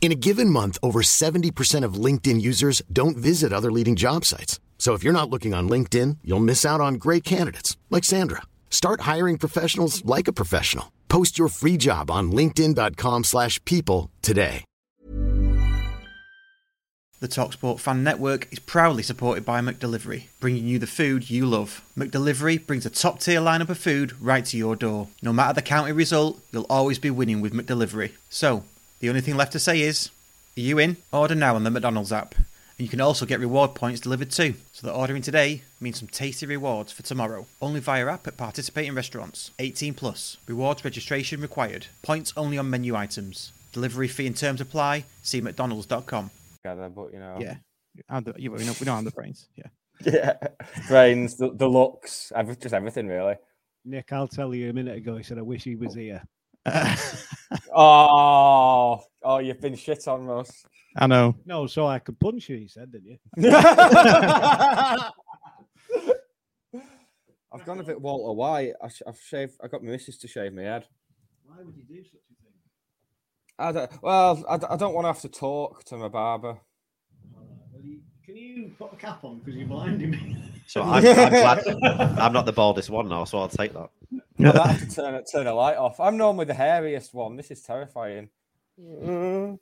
In a given month, over 70% of LinkedIn users don't visit other leading job sites. So if you're not looking on LinkedIn, you'll miss out on great candidates like Sandra. Start hiring professionals like a professional. Post your free job on linkedin.com/people today. The Talksport Fan Network is proudly supported by McDelivery, bringing you the food you love. McDelivery brings a top tier lineup of food right to your door. No matter the county result, you'll always be winning with McDelivery. So, the only thing left to say is, are you in? Order now on the McDonald's app. And you can also get reward points delivered too. So that ordering today means some tasty rewards for tomorrow. Only via app at participating restaurants. 18 plus. Rewards registration required. Points only on menu items. Delivery fee and terms apply. See mcdonalds.com. together, but you know, Yeah. And the, you, we, don't, we don't have the brains. Yeah. yeah, brains, the, the looks, every, just everything really. Nick, I'll tell you a minute ago, he said, I wish he was oh. here. Oh, oh, you've been shit on, Russ. I know. No, so I could punch you, he said, didn't you? I've gone a bit Walter White. I sh- I've shaved. I got my missus to shave my head. Why would you do such a thing? I don't, well, I, d- I don't want to have to talk to my barber. Can you put a cap on because you're blinding me? So I'm, I'm glad I'm not the baldest one now, so I'll take that. I might have to turn it, turn the light off. I'm normally the hairiest one. This is terrifying. Mm,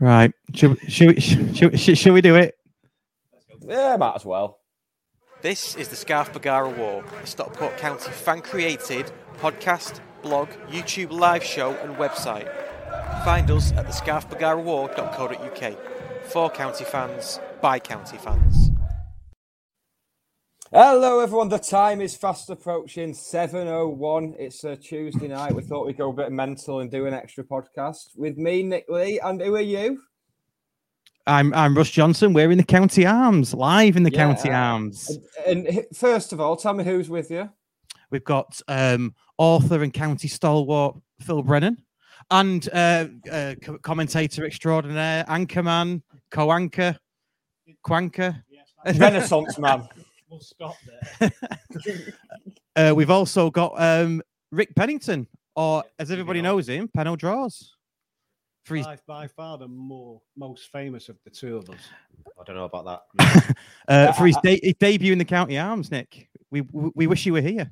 Right. Should, should, we- should, should, should we do it? Yeah, might as well. This is the Scarf Bergara Wore, a Stockport County fan created podcast, blog, YouTube live show, and website. Find us at the thescarfbergarawore.co.uk. For county fans, by county fans. Hello, everyone. The time is fast approaching 7.01. It's a Tuesday night. We thought we'd go a bit mental and do an extra podcast with me, Nick Lee. And who are you? I'm I'm Russ Johnson. We're in the County Arms, live in the County Arms. And, and first of all, tell me who's with you. We've got um, author and county stalwart Phil Brennan, and uh, uh, co- commentator extraordinaire, anchorman, co-anchor, quanker. Renaissance man. We'll stop there. Uh, we've also got um, Rick Pennington, or as everybody knows him, Pennodraws. For his, by, by far the more most famous of the two of us. I don't know about that. uh, for his, de- his debut in the County Arms, Nick. We we we wish you were here.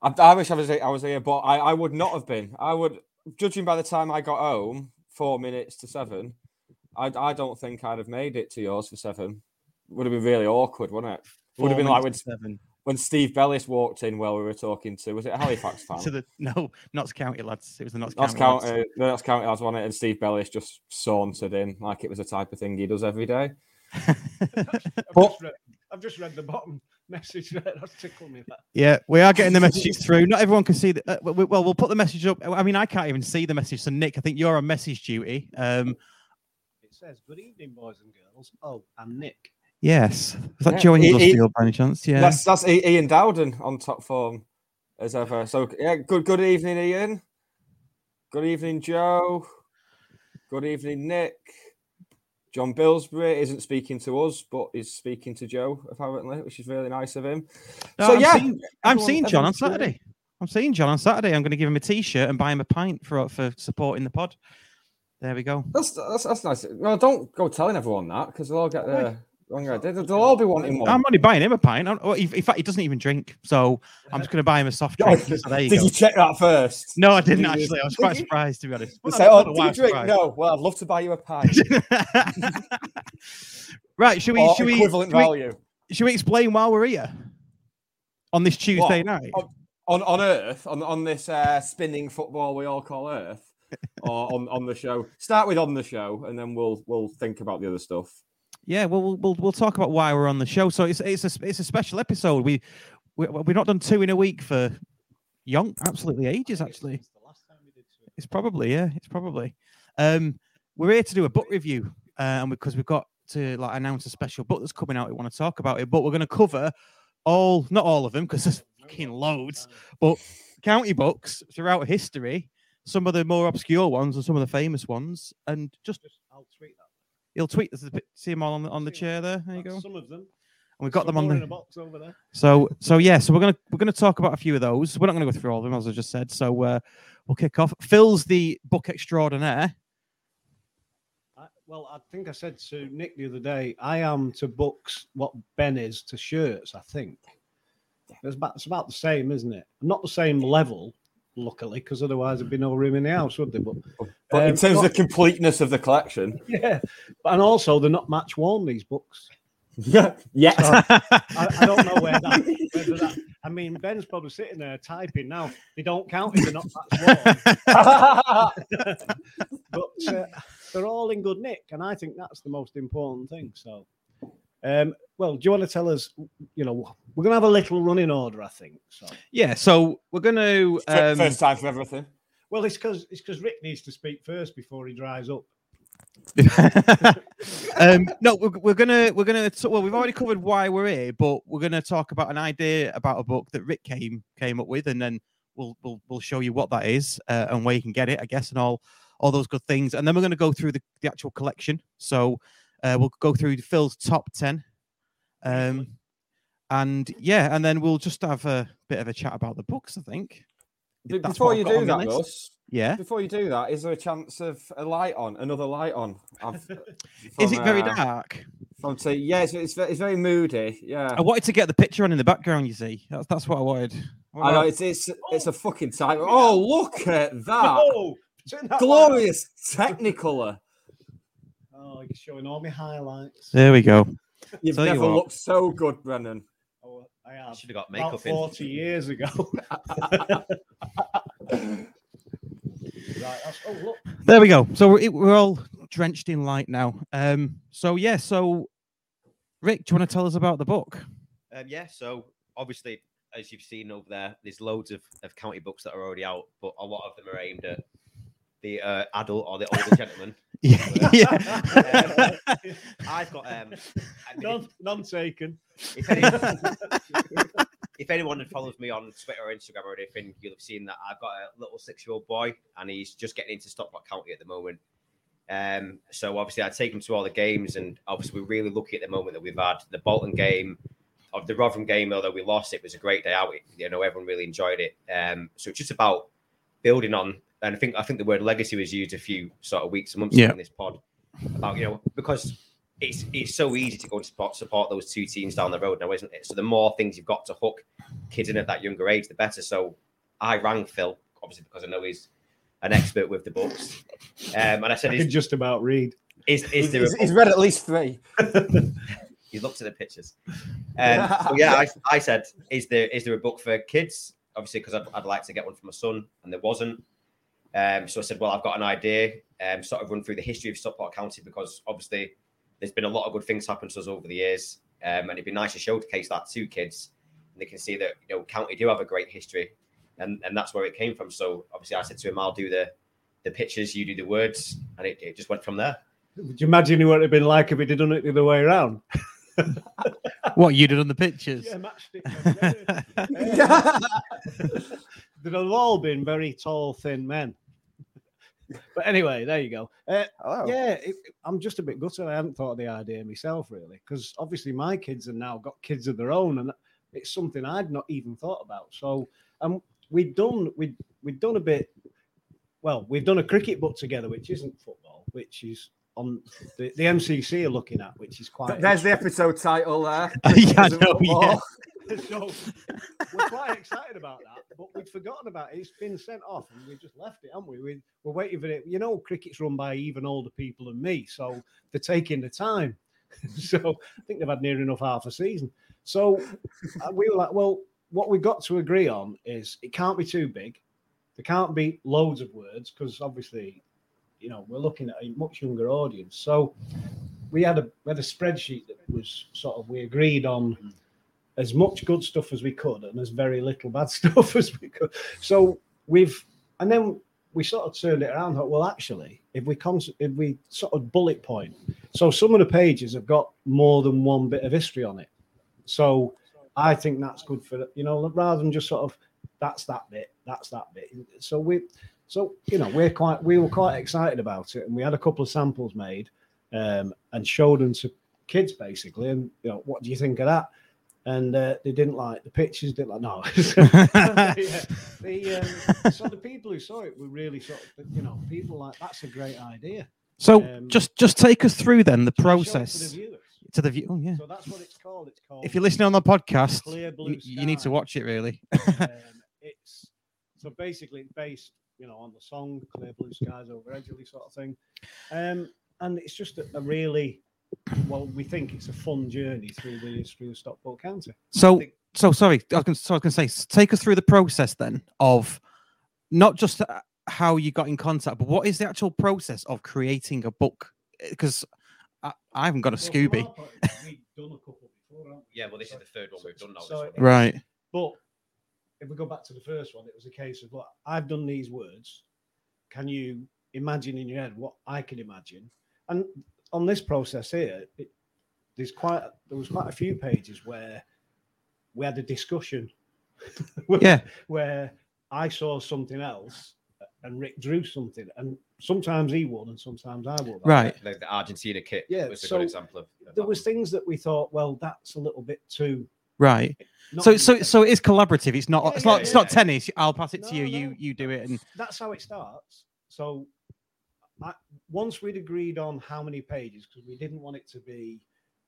I, I wish I was I was here, but I, I would not have been. I would, judging by the time I got home, four minutes to seven. I, I don't think I'd have made it to yours for seven. Would have been really awkward, wouldn't it? Would have been like when, seven. when Steve Bellis walked in while we were talking to was it Halifax fan? To the no, Notts County lads. It was the Notts That's County. lads. county. That's county lads on it, and Steve Bellis just sauntered in like it was the type of thing he does every day. I've, But- just read, I've just read the bottom message there. That's tickled me. That. Yeah, we are getting the messages through. Not everyone can see that. Uh, we- well, we'll put the message up. I mean, I can't even see the message. So, Nick, I think you're on message duty. Um, It says, Good evening, boys and girls. Oh, I'm Nick. Yes, is that Yeah, Joe he- he- Inglefield by any chance? Yeah. That's that's Ian Dowden on top form as ever. So yeah, good good evening, Ian. Good evening, Joe. Good evening, Nick. John Billsbury isn't speaking to us, but is speaking to Joe apparently, which is really nice of him. No, so I'm yeah, seeing, I'm seeing John on. Saturday. I'm seeing John on Saturday. I'm going to give him a T-shirt and buy him a pint for for supporting the pod. There we go. That's, that's that's nice. Well, don't go telling everyone that because they'll all get the idea. They'll all be wanting one. I'm only buying him a pint. I'm- well, In fact, he doesn't even drink, so I'm just going to buy him a soft Oh, drink. So you Did go. you check that first? No, I didn't Did actually. I was quite you? surprised to be honest. Well, say, oh, did you drink? surprised. No. Well, I'd love to buy you a pint. right, should we? or Should we, equivalent should we- value. should we explain why we're here on this Tuesday What? night? On, on on Earth, on on this uh, spinning football we all call Earth, or on, on the show. Start with on the show, and then we'll we'll think about the other stuff. Yeah, well, we'll we'll, we'll talk about why we're on the show. So it's it's a it's a special episode. We, we we've not done two in a week for young, absolutely ages. Actually, it's probably yeah, it's probably. Um, we're here to do a book review, uh, and because we've got to like announce a special book that's coming out. We want to talk about it, but we're going to cover all, not all of them, because there's fucking loads, but county books throughout history. Some of the more obscure ones and some of the famous ones, and just I'll tweet that. He'll tweet. There's a bit, see them all on the on the chair there. There you go. Some of them. And we've got Some them on more in the a box over there. so so yeah, so we're gonna we're gonna talk about a few of those. We're not gonna go through all of them, as I just said. So uh, we'll kick off. Phil's the book extraordinaire. I, well, I think I said to Nick the other day, I am to books what Ben is to shirts. I think it's about it's about the same, isn't it? Not the same level, luckily, because otherwise there'd be no room in the house, would there? But, But in um, terms of the completeness of the collection, yeah, and also they're not match worn. These books. Yeah, So, I, I don't know where that, whether that. I mean, Ben's probably sitting there typing now. They don't count if they're not match worn. but uh, they're all in good nick, and I think that's the most important thing. So, um, well, do you want to tell us? You know, we're going to have a little running order, I think. So, Yeah, so we're gonna um, First time for everything. well, it's because it's because Rick needs to speak first before he dries up. um, no, we're, we're gonna we're gonna t- well, we've already covered why we're here, but we're gonna talk about an idea about a book that Rick came came up with, and then we'll we'll we'll show you what that is uh, and where you can get it, I guess, and all all those good things, and then we're gonna go through the, the actual collection. So uh, we'll go through Phil's top ten, um, and yeah, and then we'll just have a bit of a chat about the books. I think. That's Before you do that. Russ, Yeah. before you do that, is there a chance of a light on, another light on? I've- Is it very uh, dark? From say, yeah, it's, it's, it's very moody. Yeah, I wanted to get the picture on in the background. You see, that's that's what I wanted. I know it's it's it's a fucking tight. Oh, look at that! Oh, that Glorious Technicolor. On. Oh, you're showing all my highlights. There we go. You've Tell never what. looked so good, Brennan. Oh, I have. Should have got About makeup in. 40 years ago. right, that's, oh, look. There we go. So we're, we're all drenched in light now. Um. So yeah. So, Rick, do you want to tell us about the book? Um, yeah, so obviously, as you've seen over there, there's loads of, of county books that are already out, but a lot of them are aimed at the uh, adult or the older gentleman. Yeah. yeah. Um, I've got um, I mean, None, none taken. if, anyone, if anyone follows me on Twitter or Instagram or anything, you'll have seen that I've got a little six-year-old boy, and he's just getting into Stockport County at the moment. Um, so obviously, I take him to all the games, and obviously, we're really lucky at the moment that we've had the Bolton game, of the Rotherham game. Although we lost, it was a great day out. It- You know, everyone really enjoyed it. Um, so it's just about building on, and I think I think the word legacy was used a few sort of weeks and months Yeah. ago in this pod about you know because it's it's so easy to go and support support those two teams down the road now, isn't it? So the more things you've got to hook kids in at that younger age, the better. So I rang Phil, obviously because I know he's an expert with the books, um, and I said, I can "Is just about read. is, is He's, there a he's- he's read at least three. you looked at the pictures. Um, so yeah, I, I said, is there is there a book for kids? Obviously, because I'd, I'd like to get one for my son, and there wasn't. Um, so I said, well, I've got an idea. Um, sort of run through the history of Stockport County because obviously there's been a lot of good things happen to us over the years, um, and it'd be nice to showcase that to kids, and they can see that you know County do have a great history, and and that's where it came from. So obviously, I said to him, I'll do the the pictures, you do the words, and it, it just went from there. Would you imagine what it'd been like if he'd done it the other way around? What you did on the pictures? Yeah, matchstick. They'd have all been very tall, thin men. But anyway, there you go. Uh, yeah, it, I'm just a bit gutted. I hadn't thought of the idea myself, really, because obviously my kids have now got kids of their own, and it's something I'd not even thought about. So, um, we've done we we've done a bit. Well, we've done a cricket book together, which isn't football, which is on the, the MCC are looking at, which is quite. There's the episode title there. Yeah, I know, yeah. so we're quite excited about that, but we'd forgotten about it. It's been sent off and we just left it, haven't we? we? We're waiting for it. You know, cricket's run by even older people than me, so they're taking the time. so I think they've had near enough half a season. So uh, we were like, well, what we've got to agree on is it can't be too big. There can't be loads of words because obviously, you know, we're looking at a much younger audience. So we had a we had a spreadsheet that was sort of we agreed on as much good stuff as we could and as very little bad stuff as we could. So we've and then we sort of turned it around. Thought, well, actually, if we cons- if we sort of bullet point, So some of the pages have got more than one bit of history on it. So I think that's good for you know rather than just sort of that's that bit, that's that bit. So we, so you know, we're quite we were quite excited about it, and we had a couple of samples made um, and showed them to kids basically, and you know, what do you think of that? And uh, they didn't like the pictures, didn't like no. yeah, the, um, so the people who saw it were really sort of you know people like that's a great idea. So Um, just just take us through then the show it to the process to the view. Oh yeah. So that's what it's called. It's called. If you're listening on the podcast, you, you need to watch it really. um, it's so basically it's based, you know, on the song "Clear Blue Skies Over Edgeley" sort of thing, um, and it's just a, a really well, we think it's a fun journey through the history of Stockport County. So, so sorry, I can so I was going to say, take us through the process then of not just uh, how you got in contact, but what is the actual process of creating a book? Because I, I haven't got a Well, Scooby. our point, we've done a couple before, haven't we? Yeah, well, this is the third one we've done now. So this. Right. But if we go back to the first one, it was a case of, look, I've done these words. Can you imagine in your head what I can imagine? And on this process here, it, there's quite there was quite a few pages where we had a discussion. where- Yeah. Where I saw something else and Rick drew something, and sometimes he won and sometimes I won. Right. Like the Argentina kit Yeah, was a so good example of. of There was one. things that we thought, well, that's a little bit too. Right. So so technical. so it is collaborative. It's not Yeah, it's yeah, not it's not tennis. I'll pass it to No, you. You no. you do it and that's how it starts. So I, once we'd agreed on how many pages, because we didn't want it to be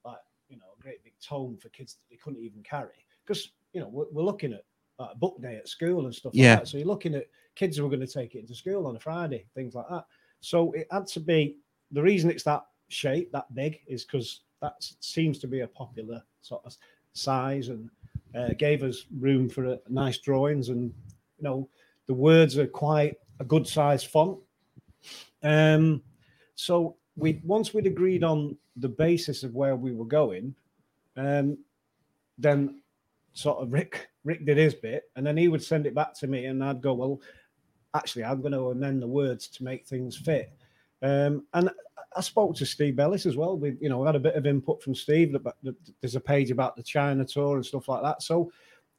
like you know a great big tome for kids that they couldn't even carry, because you know we're, we're looking at uh, book day at school and stuff Yeah. like that. So you're looking at kids who are going to take it into school on a Friday, things like that. So it had to be the reason it's that shape, that big, is because that seems to be a popular sort of size and uh, gave us room for a, nice drawings and you know the words are quite a good size font. Um, so we once we'd agreed on the basis of where we were going, um, then sort of Rick Rick did his bit, and then he would send it back to me, and I'd go, well, actually, I'm going to amend the words to make things fit. Um, and I spoke to Steve Bellis as well. We, you know, we had a bit of input from Steve. That that there's a page about the China tour and stuff like that. So,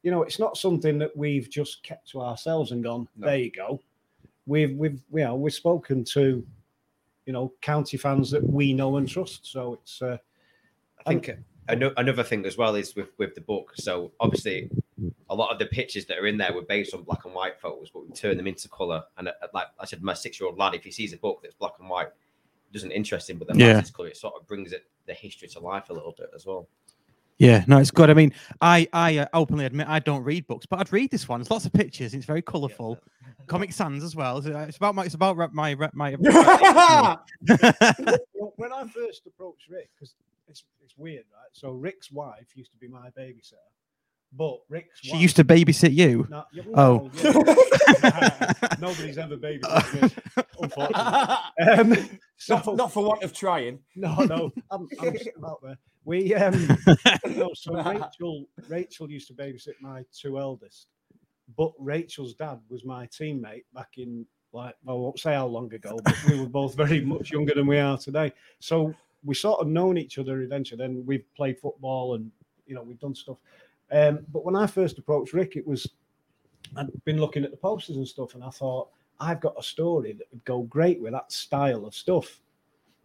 you know, it's not something that we've just kept to ourselves and gone. No. There you go. We've we've you know we've spoken to, you know, county fans that we know and trust. So it's. Uh, I think ano- another thing as well is with with the book. So obviously, a lot of the pictures that are in there were based on black and white photos, but we turn them into color. And uh, like I said, my six year old lad, if he sees a book that's black and white, it doesn't interest him, but then Yeah. yeah. color, it sort of brings it the history to life a little bit as well. Yeah, no, it's good. I mean, I I uh, openly admit I don't read books, but I'd read this one. There's lots of pictures. It's very colourful. Comic Sans as well. It's uh, about my it's about rep- my my. When I first approached Rick, because it's, it's weird, right? So Rick's wife used to be my babysitter, but Rick's she wife, used to babysit you. No, yeah, Oh. well, yeah. nobody's ever babysitted me, unfortunately. Um, so, Not, not for want of trying. no, no, I'm, I'm still out there. We um, no, so Rachel, Rachel used to babysit my two eldest, but Rachel's dad was my teammate back in like I won't say how long ago, but we were both very much younger than we are today. So we sort of known each other eventually. Then we've played football and you know we've done stuff. Um, but when I first approached Rick, it was I'd been looking at the posters and stuff, and I thought I've got a story that would go great with that style of stuff.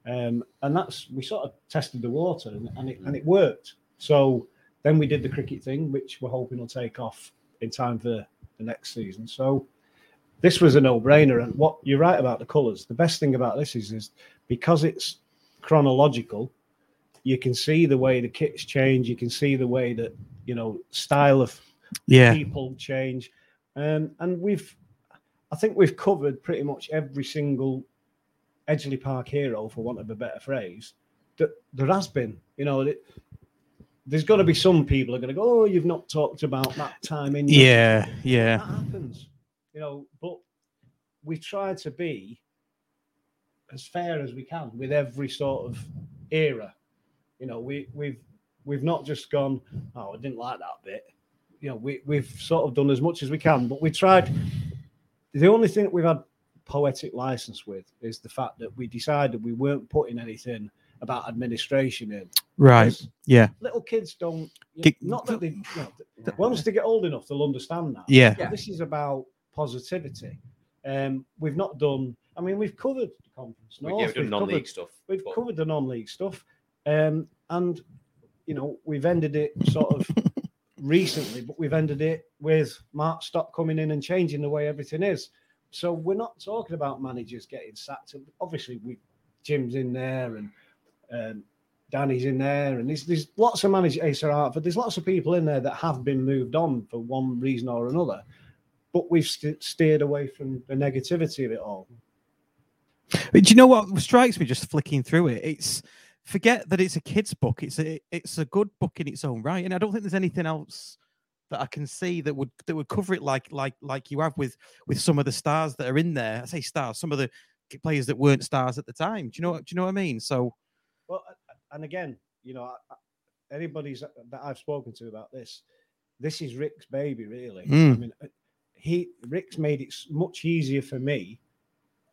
Um, and that's we sort of tested the water and, and it and it worked. So then we did the cricket thing, which we're hoping will take off in time for the next season. So this was a no-brainer. And what you're right about the colours. The best thing about this is is because it's chronological, you can see the way the kits change. You can see the way that you know style of Yeah. people change, um, and we've I think we've covered pretty much every single Edgeley Park hero, for want of a better phrase, that there has been. You know, it, there's got to be some people are going to go, "Oh, you've not talked about that time in." your-" Yeah, yeah. that happens. You know, but we try to be as fair as we can with every sort of era. You know, we we've we've not just gone, "Oh, I didn't like that bit." You know, we we've sort of done as much as we can, but we tried. The only thing that we've had poetic license with is the fact that we decided we weren't putting anything about administration in. Right. Yeah. Little kids don't. you Get- not that they. You know, once they get old enough, they'll understand that. Yeah. But This is about positivity. Um, we've not done. I mean, we've covered the conference. We- North, yeah, we've done we've non-league covered- stuff, We've but- covered the non-league stuff, um, and you know we've ended it sort of recently, but we've ended it with Mark Stott coming in and changing the way everything is. So we're not talking about managers getting sacked. Obviously, we Jim's in there and um, Danny's in there, and there's, there's lots of managers. Asa Hartford. There's lots of people in there that have been moved on for one reason or another, but we've st- steered away from the negativity of it all. Do you know what strikes me just flicking through it? It's forget that it's a kid's book. It's a it's a good book in its own right, and I don't think there's anything else that I can see that would that would cover it like like like you have with with some of the stars that are in there. I say stars, some of the players that weren't stars at the time. Do you know what do you know what I mean? So Well, and again, you know, I- I- anybody's that I've spoken to about this, this is Rick's baby, really. I Mm. mean, uh, he Rick's made it much easier for me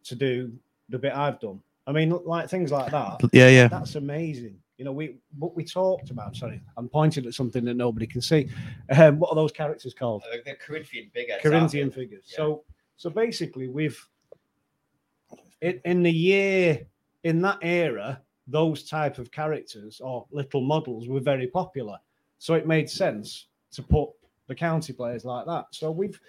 to do the bit I've done. I mean, like things like that. Yeah, yeah. That's amazing. You know, we what we talked about. Sorry, I'm pointing at something that nobody can see. Um, what are those characters called? Uh, the Corinthian big heads, Corinthian aren't they? figures. So so basically we've in, in the year in that era, those type of characters or little models were very popular. So it made sense to put the county players like that. So we've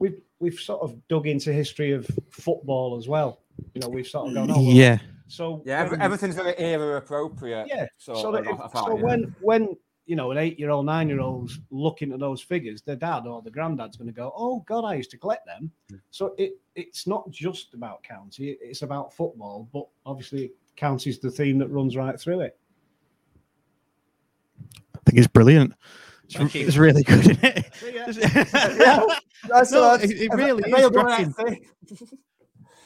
we've we've sort of dug into history of football as well. You know, we've sort of gone, oh, well, Yeah. So Yeah, every, when- everything's very era appropriate. yeah. So, So, that if- so yeah. when when you know an eight year old, nine year old's looking at those figures, their dad or the granddad's going to go, "Oh God, I used to collect them." Hmm. So it it's not just about county; it's about football. But obviously, county's the theme that runs right through it. I think it's brilliant. It's, Thank r- you. it's really good. Isn't it? Yeah, that's no, what- it, it really is.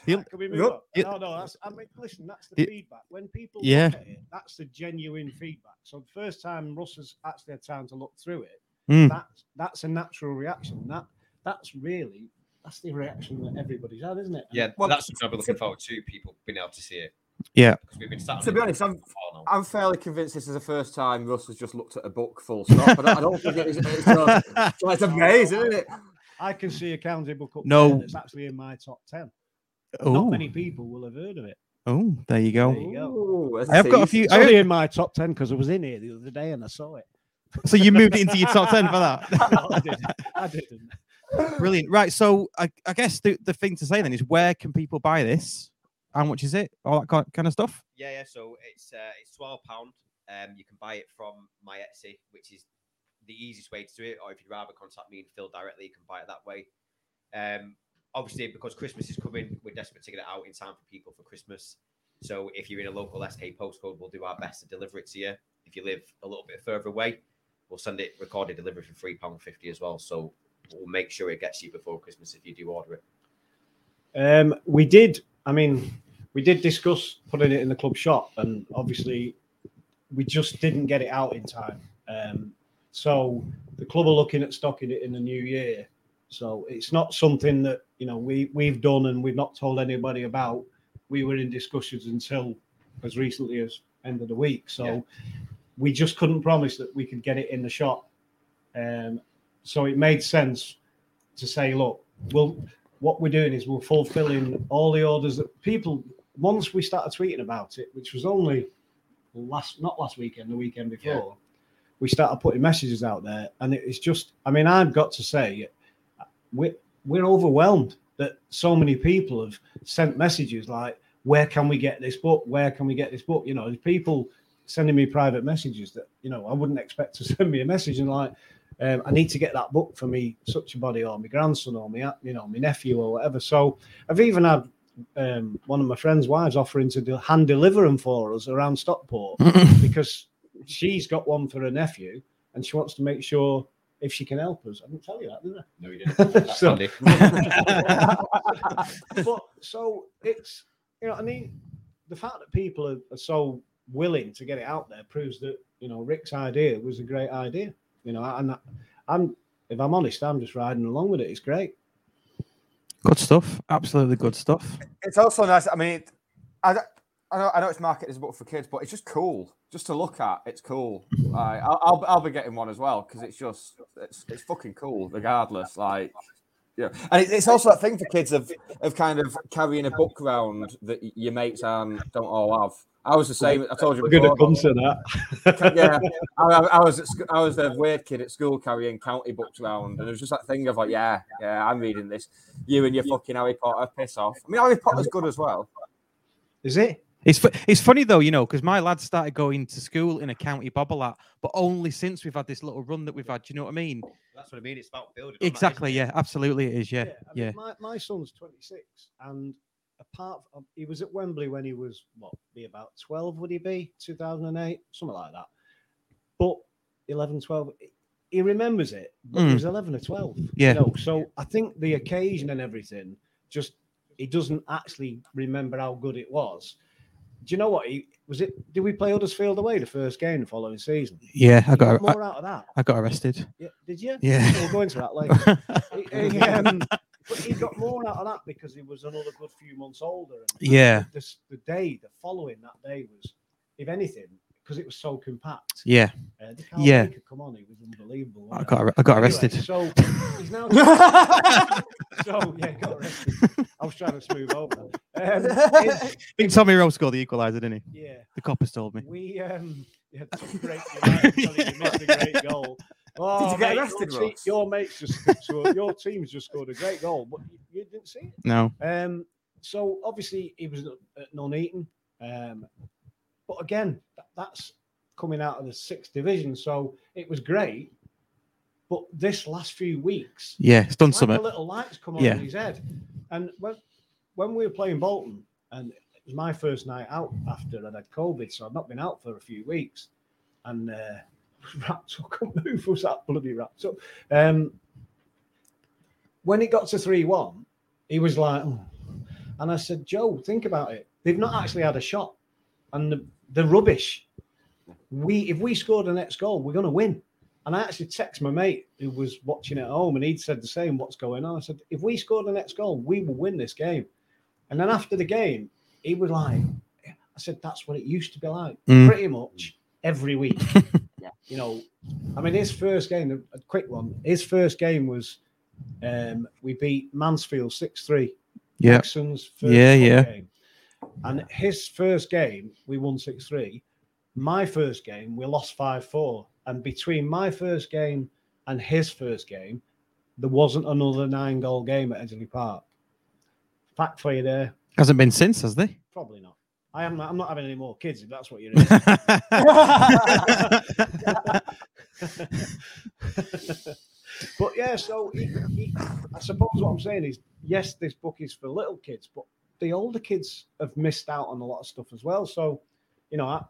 Can we move up? No, no, that's, I mean, listen, that's the feedback. When people yeah. It, that's the genuine feedback. So the first time Russ has actually had time to look through it, mm. that's, that's a natural reaction. That That's really, that's the reaction that everybody's had, isn't it? Yeah, well, that's what I've been looking forward to, people being able to see it. Yeah. to be honest, I'm, I'm fairly convinced this is the first time Russ has just looked at a book full stop. I, I don't think it is. It's, it's, uh, it's amazing, isn't it? I can see a county book up no. that's actually in my top 10. Ooh. Not many people will have heard of it. Oh, there you go. Go. I have got a few. It's only in my top ten because I was in here the other day and I saw it. So you moved it into your top ten for that? no, I didn't. I didn't. Brilliant. Right. So I, I guess the, the thing to say then is where can people buy this? How much is it? All that kind of stuff. Yeah, yeah. So it's uh, it's twelve pound. Um, you can buy it from my Etsy, which is the easiest way to do it. Or if you'd rather contact me and Phil directly, you can buy it that way. Um, obviously, because Christmas is coming, we're desperate to get it out in time for people for Christmas. So if you're in a local SK postcode, we'll do our best to deliver it to you. If you live a little bit further away, we'll send it recorded delivery for three pound fifty as well. So we'll make sure it gets you before Christmas if you do order it. Um, we did. I mean, we did discuss putting it in the club shop, and obviously, we just didn't get it out in time. Um, so the club are looking at stocking it in the new year. So it's not something that you know we we've done and we've not told anybody about. We were in discussions until as recently as end of the week. So Yeah. we just couldn't promise that we could get it in the shop. Um, so it made sense to say, look, we'll what we're doing is we're fulfilling all the orders that people once we started tweeting about it, which was only last not last weekend, the weekend before, we started putting messages out there, and it's just I mean, I've got to say, we're we're overwhelmed that so many people have sent messages like, where can we get this book? Where can we get this book? You know, there's people sending me private messages that you know I wouldn't expect to send me a message and like um, I need to get that book for me such a body or my grandson or my you know my nephew or whatever. So I've even had um, one of my friends' wives offering to do, hand deliver them for us around Stockport because she's got one for her nephew and she wants to make sure if she can help us. I didn't tell you that, did I? No, you didn't. That's So- handy. but so it's you know, I mean, the fact that people are, are so willing to get it out there proves that you know Rick's idea was a great idea. You know, and I, I'm if I'm honest, I'm just riding along with it. It's great. Good stuff. Absolutely good stuff. It's also nice. I mean, it, I, I know, I know it's marketed as a book for kids, but it's just cool, just to look at. It's cool. Like, I'll, I'll, I'll be getting one as well because it's just, it's, it's fucking cool, regardless. Like, yeah, and it, it's also that thing for kids of of kind of carrying a book around that your mates um, don't all have. I was the same. I told you We're going to come to that. yeah, I, I- was at, sc- I was the weird kid at school carrying county books around, and it was just that thing of like, yeah, yeah, I'm reading this. You and your fucking Harry Potter, piss off. I mean, Harry Potter's good as well. Is it? It's fu- it's funny though, you know, because my lads started going to school in a county bobble at, but only since we've had this little run that we've had. Do you know what I mean? That's what I mean. It's about building. on that, Exactly. it? Yeah. Absolutely. It is. Yeah. I mean, Yeah. My, my son's 26, and apart from he was at Wembley when he was what, be about 12, would he be? 2008, something like that. But 11, 12, he remembers it, but he Mm. was 11 or 12. Yeah. You know, so I think the occasion and everything just he doesn't actually remember how good it was. Do you know what? He was it. Did we play Huddersfield away the first game the following season? Yeah. I He got. more I, out of that. I got arrested. Yeah, did you? Yeah. We'll go into that later. He- he, um, but he got more out of that because he was another good few months older. And Yeah. The, the day, the following that day was, if anything, because it was so compact. Yeah. Uh, the Yeah. Come on, it was unbelievable. I got. I got Anyway, arrested. so he's now. so yeah, got arrested. I was trying to smooth over. Um, his- think Tommy Rose scored the equaliser, didn't he? yeah, The coppers told me. we um, yeah, great. Right, you missed a great goal. Oh, you get mate, arrested, your, te- your mates just scored, your team's just scored a great goal, but you, you didn't see it. No. Um, so obviously he was at Nuneaton, um, but again, that's coming out of the sixth division, so it was great. But this last few weeks, Yeah. It's done like something. little lights come on Yeah. in his head. And when when we were playing Bolton, and it was my first night out after I'd had COVID, so I'd not been out for a few weeks, and uh, wrapped up, couldn't move, was that bloody wrapped up. Um, when it got to three one, he was like, "Oh." and I said, Joe, think about it. They've not actually had a shot, and the, the rubbish. We if we scored the next goal, we're going to win. And I actually text my mate who was watching at home, and he'd said the same. What's going on? I said, if we score the next goal, we will win this game. And then after the game, he was like, I said, that's what it used to be like, Mm. pretty much every week. You know, I mean, his first game, a quick one. His first game was um, we beat Mansfield six three. Yeah. Jackson's first Yeah, yeah. game. And his first game, we won 6 3. My first game, we lost 5 4. And between my first game and his first game, there wasn't another nine goal game at Edgeley Park. Fact for you there, Hasn't been since, has they? probably not. I am. I'm not having any more kids. If that's what you're. In. But yeah, so he, he, I suppose what I'm saying is, yes, this book is for little kids, but the older kids have missed out on a lot of stuff as well. So, you know, I,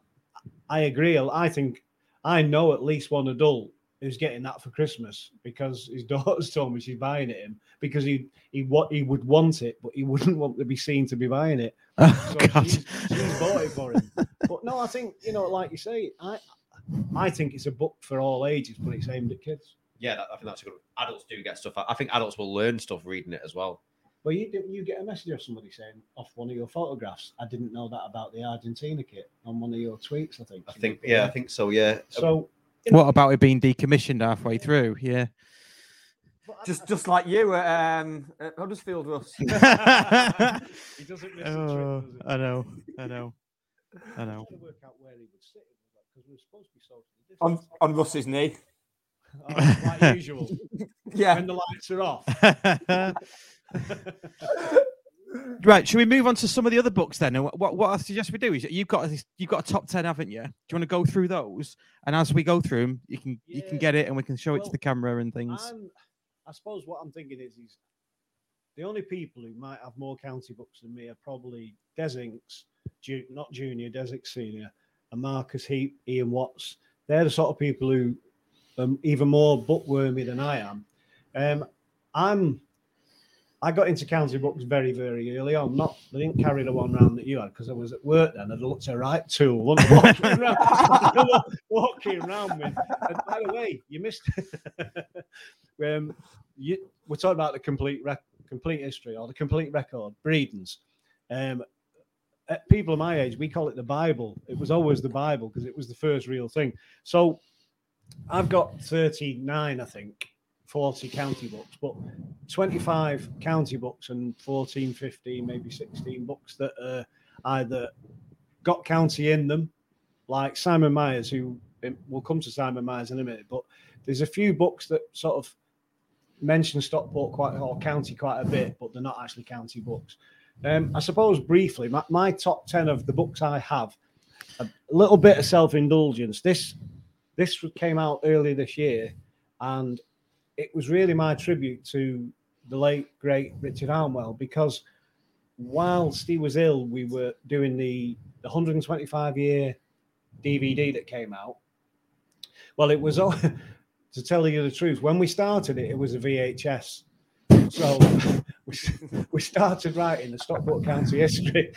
I agree. I think I know at least one adult who's getting that for Christmas because his daughter's told me she's buying it him because he he what he would want it, but he wouldn't want to be seen to be buying it. Oh, So she's, she's bought it for him. But no, I think you know, like you say, I I think it's a book for all ages, but it's aimed at kids. Yeah, that, I think that's a good. Adults do get stuff. I think adults will learn stuff reading it as well. Well, you you get a message of somebody saying off one of your photographs? I didn't know that about the Argentina kit on one of your tweets. I think. I think. Yeah, I think so. Yeah. So What about it being decommissioned halfway through? Yeah. Just just like you at, um, at Huddersfield, Russ. he doesn't miss a Oh, trick, does he? I know. I know. I know. work out where he would sit because we were supposed to be on on Russ's knee. Oh, like usual. Yeah. When the lights are off. right. Should we move on to some of the other books then? And What, what, I suggest we do is you've got a, you've got a top ten, haven't you? Do you want to go through those? And as we go through them, you can you can get it, and we can show it to the camera and things. I'm, I suppose what I'm thinking is, is the only people who might have more county books than me are probably Desinks, ju- not junior, Desink senior, and Marcus Heap, Ian Watts. They're the sort of people who are even more bookwormy than I am. Um, I'm. I got into county books very, very early on. Not, I didn't carry the one round that you had because I was at work then. I'd looked a right tool, walking around, walking around. And by the way, you missed. um, you, we're talking about the complete rec- complete history or the complete record breedings. Um, people of my age, we call it the Bible. It was always the Bible because it was the first real thing. So I've got 39, I think, 40 county books, but 25 county books and 14, 15, maybe 16 books that uh, either got county in them, like Simon Myers, who um, we'll come to Simon Myers in a minute, but there's a few books that sort of mention Stockport quite or county quite a bit, but they're not actually county books. Um, I suppose briefly, my, my top 10 of the books I have, a little bit of self indulgence. This this came out earlier this year, and it was really my tribute to the late great Richard Harnwell because whilst he was ill, we were doing the, the 125 year DVD that came out. Well, it was to tell you the truth. When we started it, it was a VHS. So we, we started writing the Stockport County history.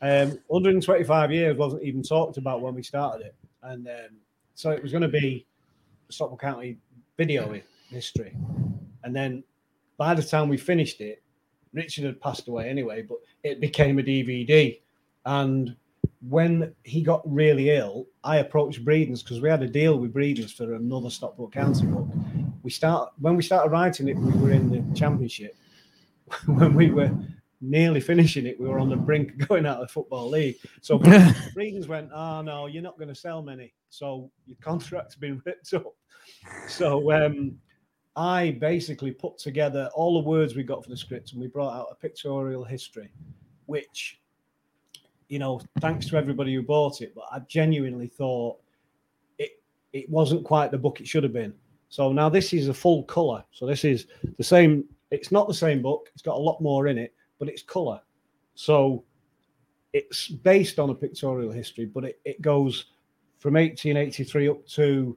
Um, 125 years wasn't even talked about when we started it, and um, so it was going to be Stockport County video history. And then by the time we finished it, Richard had passed away anyway, but it became a DVD. And when he got really ill, I approached Breedons because we had a deal with Breedons for another Stockport County book. We start when we started writing it, we were in the championship. when we were nearly finishing it, we were on the brink of going out of the football league. So Breedons went, "Oh no, you're not going to sell many, so your contract's been ripped up." So um, I basically put together all the words we got for the script, and we brought out a pictorial history, which you know, thanks to everybody who bought it, but I genuinely thought it it wasn't quite the book it should have been. So now this is a full color. So this is the same. It's not the same book. It's got a lot more in it, but it's color. So it's based on a pictorial history, but it, it goes from 1883 up to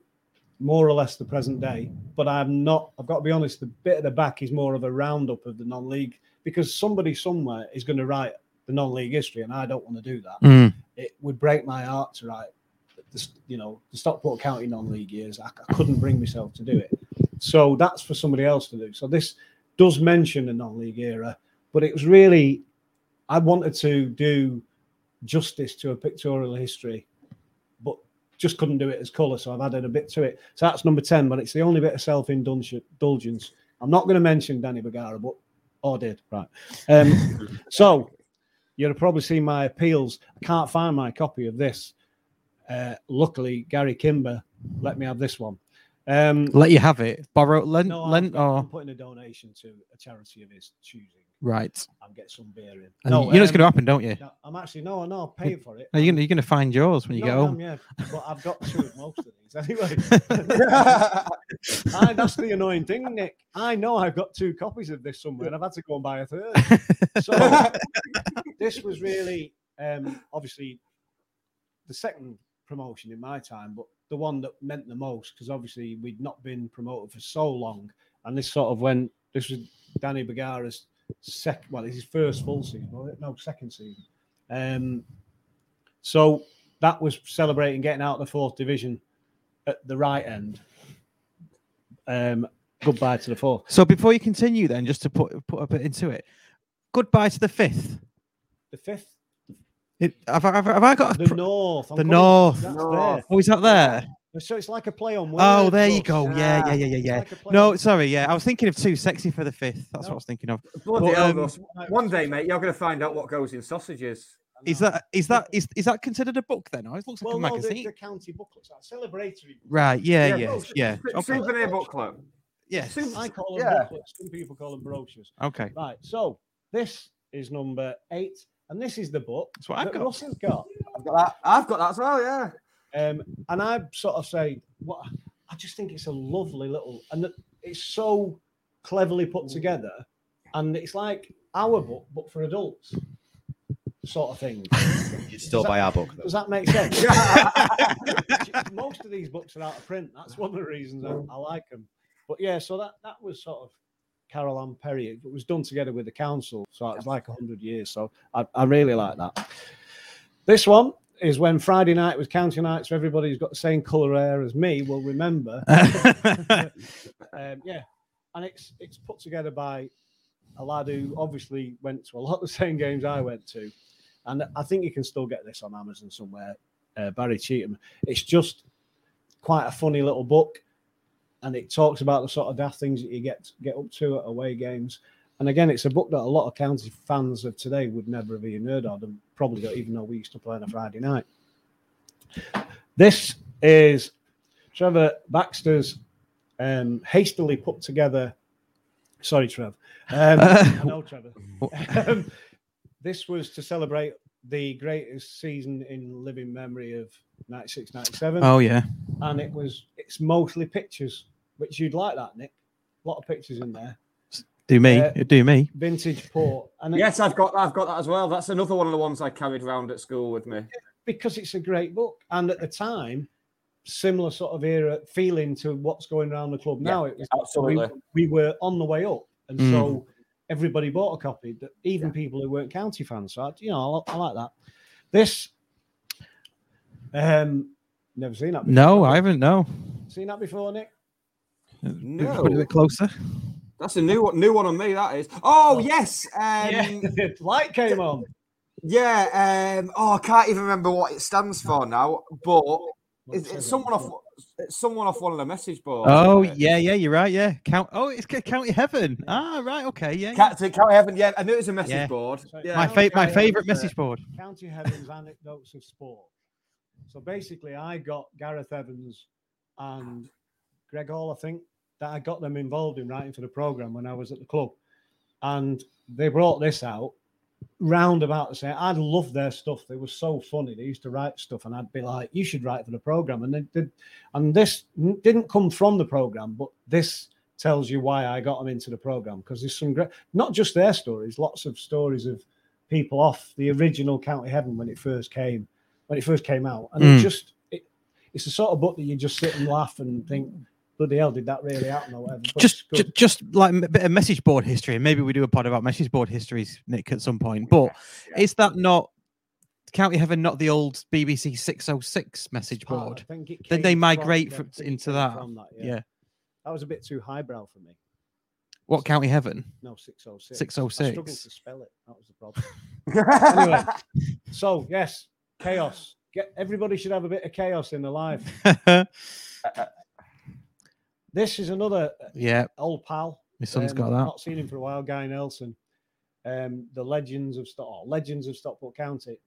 more or less the present day. But I'm not, I've got to be honest, the bit at the back is more of a roundup of the non league because somebody somewhere is going to write the non-league history, and I don't want to do that. Mm. It would break my heart to write, the, you know, the Stockport County non-league years. I, I couldn't bring myself to do it. So that's for somebody else to do. So this does mention the non-league era, but it was really, I wanted to do justice to a pictorial history, just couldn't do it as colour. So I've added a bit to it. So that's number 10, but it's the only bit of self-indulgence. I'm not going to mention Danny Bergara, but or did right. Um, so You'll have probably seen my appeals. I can't find my copy of this. Uh, luckily, Gary Kimber let me have this one. Um, Let you have it. Borrow, lend, no, lend, I'm, or I'm putting a donation to a charity of his choosing. Right. I'll get some beer in. And No, you know what's um, going to happen, don't you? no, I'm actually no, no, I'm paying for it. No, you're going you're to find yours when you No, am, home. yeah, but I've got two of most of these anyway. I, that's the annoying thing, Nick. I know I've got two copies of this somewhere, and I've had to go and buy a third. So this was really, um, obviously, the second promotion in my time, but the one that meant the most because obviously we'd not been promoted for so long, and this sort of went. This was Danny Bergara's second, well, it's his first full season, no, second season. Um, so that was celebrating getting out of the fourth division at the right end. Um, goodbye to the fourth. So before you continue, then, just to put put a bit into it, goodbye to the fifth. The fifth, It, have, I, have, I- got a the north. I'm the coming- north? North. Oh, is that there? There. So it's like a play on. words. Oh, there you go. Yeah, yeah, yeah, yeah, It's yeah. like No, sorry. Yeah, I was thinking of too sexy for the fifth. That's what I was thinking of. Bloody But, hell, um, One day, mate, you're going to find out what goes in sausages. Is that is that is is that considered a book then? Oh, it looks like Well, a no, the, magazine. the county booklets are celebratory. Right. Yeah. Yeah, Yeah. no, Yeah. Su- Okay. Souvenir booklet. Yeah. I call them Yeah. booklets. Some people call them brochures. Okay. Right. So this is number eight, and this is the book That's what I've that got. Russ has got. I've got that. I've got that as well, yeah. Um, and I sort of say, what I just think it's a lovely little, and it's so cleverly put together, and it's like our book, but for adults, sort of thing. You'd still Does buy our book. Though. Does that make sense? Most of these books are out of print. That's one of the reasons I, I like them. But yeah, so that that was sort of Carol Ann Perry. It was done together with the council, so it was like hundred years. So I, I really like that. This one is when Friday night was county night, so everybody's got the same colour hair as me will remember. um, yeah, and it's it's put together by a lad who obviously went to a lot of the same games I went to, and I think you can still get this on Amazon somewhere. Uh, Barry Cheatham. It's just quite a funny little book, and it talks about the sort of daft things that you get get up to at away games. And again, it's a book that a lot of county fans of today would never have even heard of, and probably don't even know we used to play on a Friday night. This is Trevor Baxter's um, hastily put together. Sorry, Trev. Um, know, Trevor. Um, this was to celebrate the greatest season in living memory of 96 97. Oh yeah. And it was, it's mostly pictures, which you'd like that, Nick. A lot of pictures in there. Do me. Uh, do me. Vintage port. And Yes, I've got I've got that as well. That's another one of the ones I carried around at school with me. because it's a great book. And at the time, similar sort of era feeling to what's going around the club now. It was absolutely. We, we were on the way up, and Mm. so everybody bought a copy. That even people who weren't county fans. So I, you know, I, I like that. This, um, never seen that. Before. No, I haven't. No. seen that before, Nick. No, Put it a bit closer. That's a new one. New one on me. That is. Oh yes. Um, Yeah, light came on. Yeah. Um, oh, I can't even remember what it stands for now. But it's, it's someone off. It's someone off one of the message boards. Oh yeah, yeah, you're right. Yeah, count. Oh, it's County Heaven. Ah, right. Okay. Yeah. yeah. Captain County Heaven. Yeah, I knew it was a message Yeah. board. Yeah. My fa- my favorite message board. County Heaven's anecdotes of sport. So basically, I got Gareth Evans and Greg Hall, I think, that I got them involved in writing for the program when I was at the club, and they brought this out round about the same. I loved their stuff. They were so funny. They used to write stuff, and I'd be like, "You should write for the program." And they did. And this didn't come from the program, but this tells you why I got them into the program because there's some great, not just their stories, lots of stories of people off the original County Heaven when it first came, when it first came out, and Mm. it just it, it's the sort of book that you just sit and laugh and think, "Bloody hell, did that really happen?" or whatever. But it's Just, just like a bit of message board history. Maybe we do a pod about message board histories, Nick, at some point. But is that not County Heaven? Not the old BBC 606 message oh, part- board? I think it Then they came from- migrate yeah, from, I think it into that. that, yeah. that was a bit too highbrow for me. What County Heaven? No, 606. 606. I struggled to spell it. That was the problem. anyway, so yes, chaos. Get everybody should have a bit of chaos in their life. This is another uh, yeah. old pal. My son's Um, got that. Not seen him for a while. Guy Nelson. Um, the Legends of Stock, oh, Legends of Stockport County.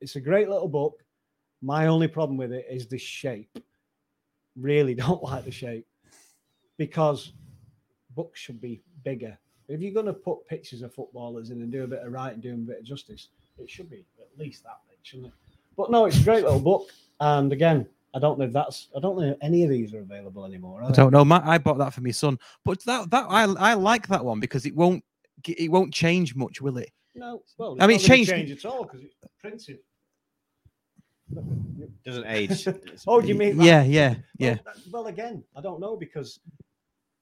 It's a great little book. My only problem with it is the shape. Really don't like the shape because books should be bigger. If you're going to put pictures of footballers in and do a bit of writing, doing a bit of justice, it should be at least that big, shouldn't it? But no, it's a great little book. And again, I don't know if that's I don't know if any of these are available anymore. are I they? don't know. My, I bought that for my son, but that that I I like that one because it won't it won't change much, will it? No, well, I mean, it's not it's gonna changed- change at all because it's printed. Doesn't age. Oh, do you mean? that? Yeah, yeah, Well, yeah. that- Well, again, I don't know because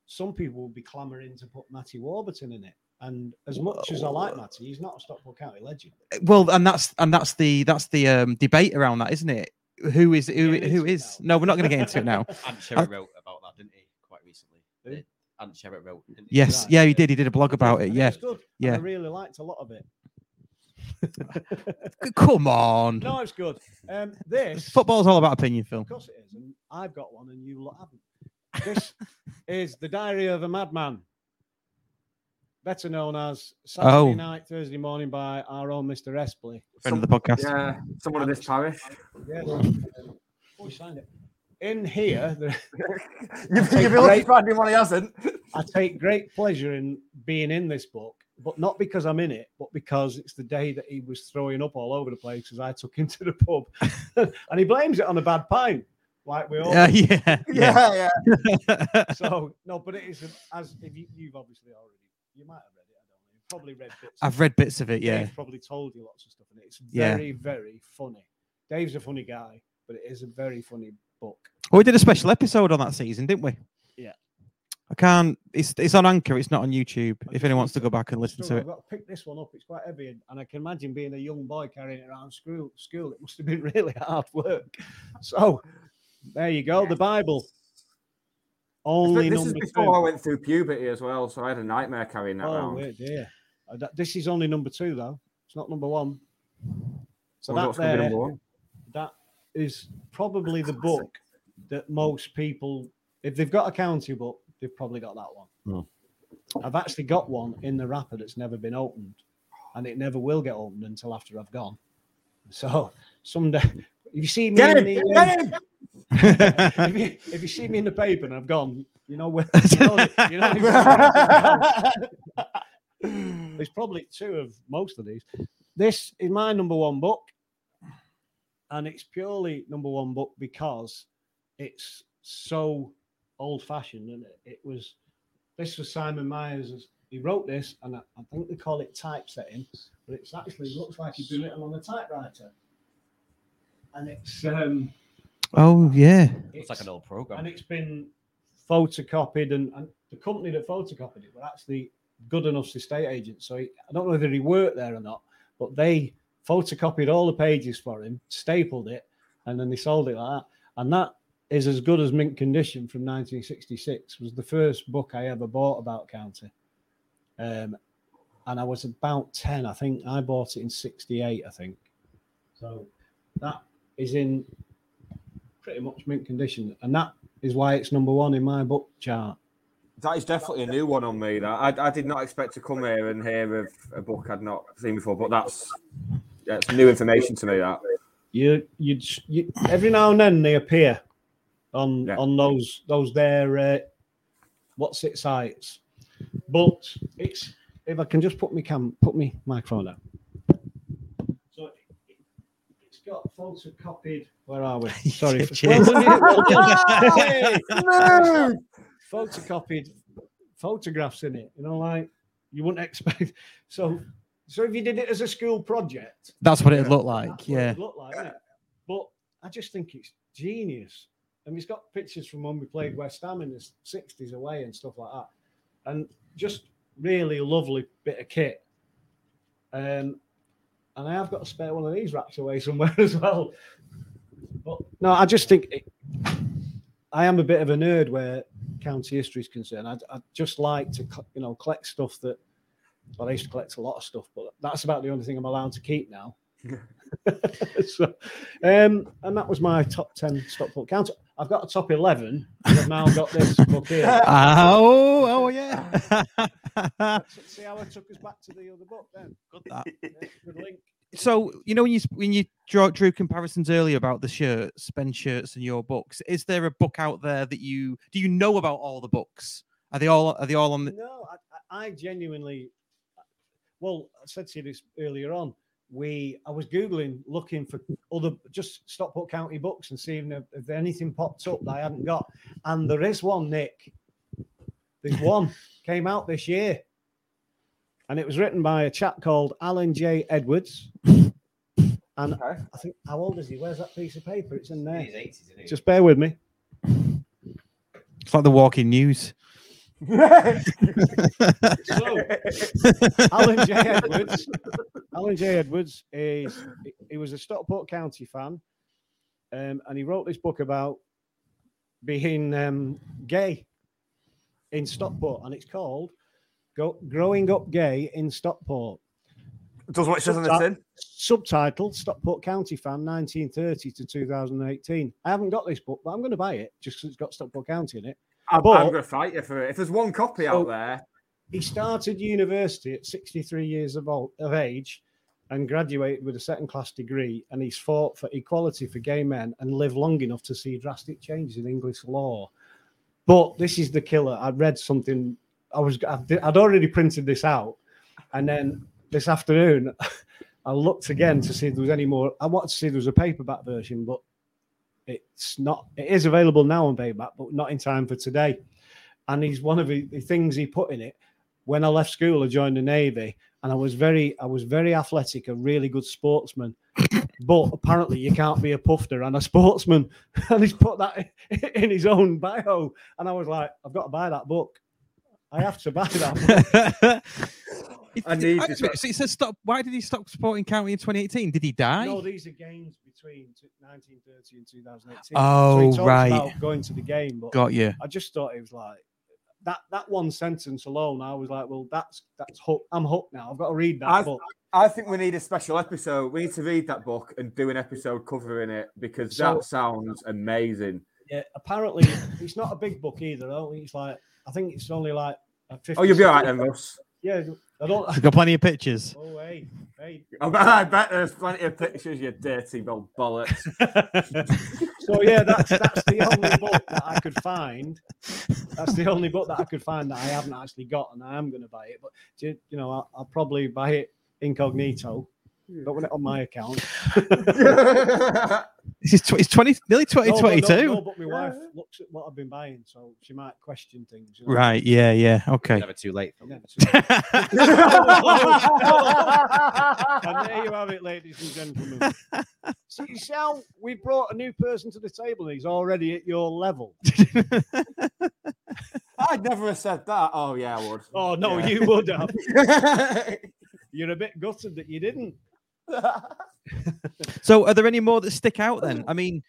some people will be clamouring to put Matty Warburton in it, and as much as I like Matty, he's not a Stockport County legend. Well, and that's and that's the that's the um, debate around that, isn't it? Who is who Getting who into it is? No, we're not going to get into it now. Ant I- Sherritt wrote about that, didn't he? Quite recently. Who? Ant Sherritt wrote. Didn't he? Yes, Right, yeah, he did. He did a blog about it. And Yeah, was good. yeah. I really liked a lot of it. Come on. No, it's good. Um, this Football's all about opinion, Phil. Of course it is, and I've got one, and you lot haven't. This is the Diary of a Madman, better known as Saturday Oh. Night, Thursday Morning by our own Mr. Espley. Friend of the podcast. Yeah, someone of this parish. Yes. Um, oh, he signed it. In here, there, You've, take you've been lucky great- to find anyone he hasn't. I take great pleasure in being in this book, but not because I'm in it, but because it's the day that he was throwing up all over the place as I took him to the pub, and he blames it on a bad pint, like we all. Uh, yeah, yeah. Yeah, yeah. so no, but it is a- as if you, you've obviously already you might have read it. I don't know. You've probably read bits. of I've it. read bits of it. Yeah, Dave's probably told you lots of stuff, and it's Yeah. very, very funny. Dave's a funny guy, but it is a very funny book. well, we did a special episode on that season, didn't we? Yeah. I can't. It's it's on Anchor. It's not on YouTube. I If anyone wants to go back and listen struggle. it, I've got to pick this one up. It's quite heavy, and- and I can imagine being a young boy carrying it around school. School, it must have been really hard work. So there you go, the Bible. Only this is before two. I went through puberty as well, so I had a nightmare carrying that Oh, around. wait, dear. Uh, This is only number two, though. It's not number one. So Wonder that what's gonna be there, number one. that is probably the book that most people, if they've got a county book, they've probably got that one. I've actually got one in the wrapper that's never been opened, and it never will get opened until after I've gone. So someday, if you see me, Get in him! the, Get um, him! If, you, if you see me in the paper and I've gone, you know where, you know, you know there's probably two of most of these. This is my number one book, and it's purely number one book because it's so old fashioned, and it, it was. This was Simon Myers. He wrote this, and I, I think they call it typesetting, but it's actually looks like he's doing it on a typewriter, and it's um, Oh yeah. It's like an old program. and it's been photocopied, and, and the company that photocopied it were actually good enough estate agents. So he, I don't know whether he worked there or not, but they photocopied all the pages for him, stapled it, and then they sold it like that. And that is as good as mint condition from 1966. Was the first book I ever bought about county. Um, and I was about 10, I think. I bought it in 68, I think. So that is in pretty much mint condition. And that is why it's number one in my book chart. That is definitely a new one on me. That I, I did not expect to come here and hear of a book I'd not seen before, but that's it's new information to me. That You, you, you every now and then they appear on Yeah. on those those their uh, what's it sites, but it's if I can just put me cam put me microphone down. So it- it's got photocopied. Where are we? Sorry, Cheers. Well done, you, well done. Hey! photocopied photographs in it. You know, like you wouldn't expect. So, so if you did it as a school project, That's what it'd look that's like. what Yeah. it'd look like, innit? But I just think it's genius. And he's got pictures from when we played West Ham in the 60s away and stuff like that. And just really lovely bit of kit. Um, and I have got a spare one of these wrapped away somewhere as well. But no, I just think it, I am a bit of a nerd where county history is concerned. I, I just like to, you know, collect stuff that. Well, I used to collect a lot of stuff, but that's about the only thing I'm allowed to keep now. so, um, and that was my top ten Stockport counter. I've got a top eleven. and I've now got this book here. Oh, oh yeah. See how I took us back to the other book then. Good that. Yeah, good link. So you know when you when you draw, drew comparisons earlier about the shirts, Ben shirts, and your books, is there a book out there that you do you know about all the books? Are they all are they all on the? No, I, I I genuinely. Well, I said to you this earlier on. We, I was googling, looking for other just Stockport County books and seeing if, if anything popped up that I hadn't got. And there is one, Nick. There's one came out this year, and it was written by a chap called Alan J. Edwards. And I think, how old is he? Where's that piece of paper? It's in there. In his 80s, isn't he? Just bear with me. It's like the walking news. So, Alan J. Edwards. Alan J. Edwards is he was a Stockport County fan, um, and he wrote this book about being um, gay in Stockport, and it's called Go, "Growing Up Gay in Stockport." does what it says on the tin. Subtitled "Stockport County Fan 1930 to 2018." I haven't got this book, but I'm going to buy it just because it's got Stockport County in it. I'm, But- I'm going to fight you for it. If there's one copy So- out oh. there, he started university at 63 years of, old, of age and graduated with a second class degree and he's fought for equality for gay men and lived long enough to see drastic changes in english law. But this is the killer. I read something i was I'd I'd already printed this out and then this afternoon i looked again to see if there was any more i wanted to see if there was a paperback version but it's not it is available now on paperback but not in time for today and he's one of the, things he put in it when I left school, I joined the navy, and I was very, I was very athletic, a really good sportsman. but apparently, you can't be a puffer and a sportsman. And he's put that in his own bio, and I was like, I've got to buy that book. I have to buy that. book. I need Hang this. minute, So it says stop. Why did he stop supporting County in 2018? Did he die? no, these are games between 1930 and 2018. Oh, so he oh, right. About going to the game, but Got you. I just thought it was like that that one sentence alone, I was like, well, that's that's hook. I'm hooked now. I've got to read that I, book. I think we need a special episode. We need to read that book and do an episode covering it because So- that sounds amazing. Yeah, apparently it's not a big book either. I don't think it's like I think it's only like a 50, Oh, you'll be all right then, Russ. Yeah, I don't. You've got plenty of pictures. Oh hey, hey. I bet, I bet there's plenty of pictures, you dirty old bollocks. So yeah, that's that's the only book that I could find. That's the only book that I could find that I haven't actually got, and I am going to buy it. But you, you know, I'll, I'll probably buy it incognito. Don't want it on my account. This is tw- it's twenty, nearly 2022. No, but- no, no, but my wife looks at what I've been buying, so she might question things. you know. Right? Yeah. Yeah. Okay. Never too late. Yeah, so- and there you have it, ladies and gentlemen. So you see how we brought a new person to the table and he's already at your level. I'd never have said that. Oh, yeah, I would. Oh no, Yeah. you would have. You're a bit gutted that you didn't. So, are there any more that stick out then? I mean,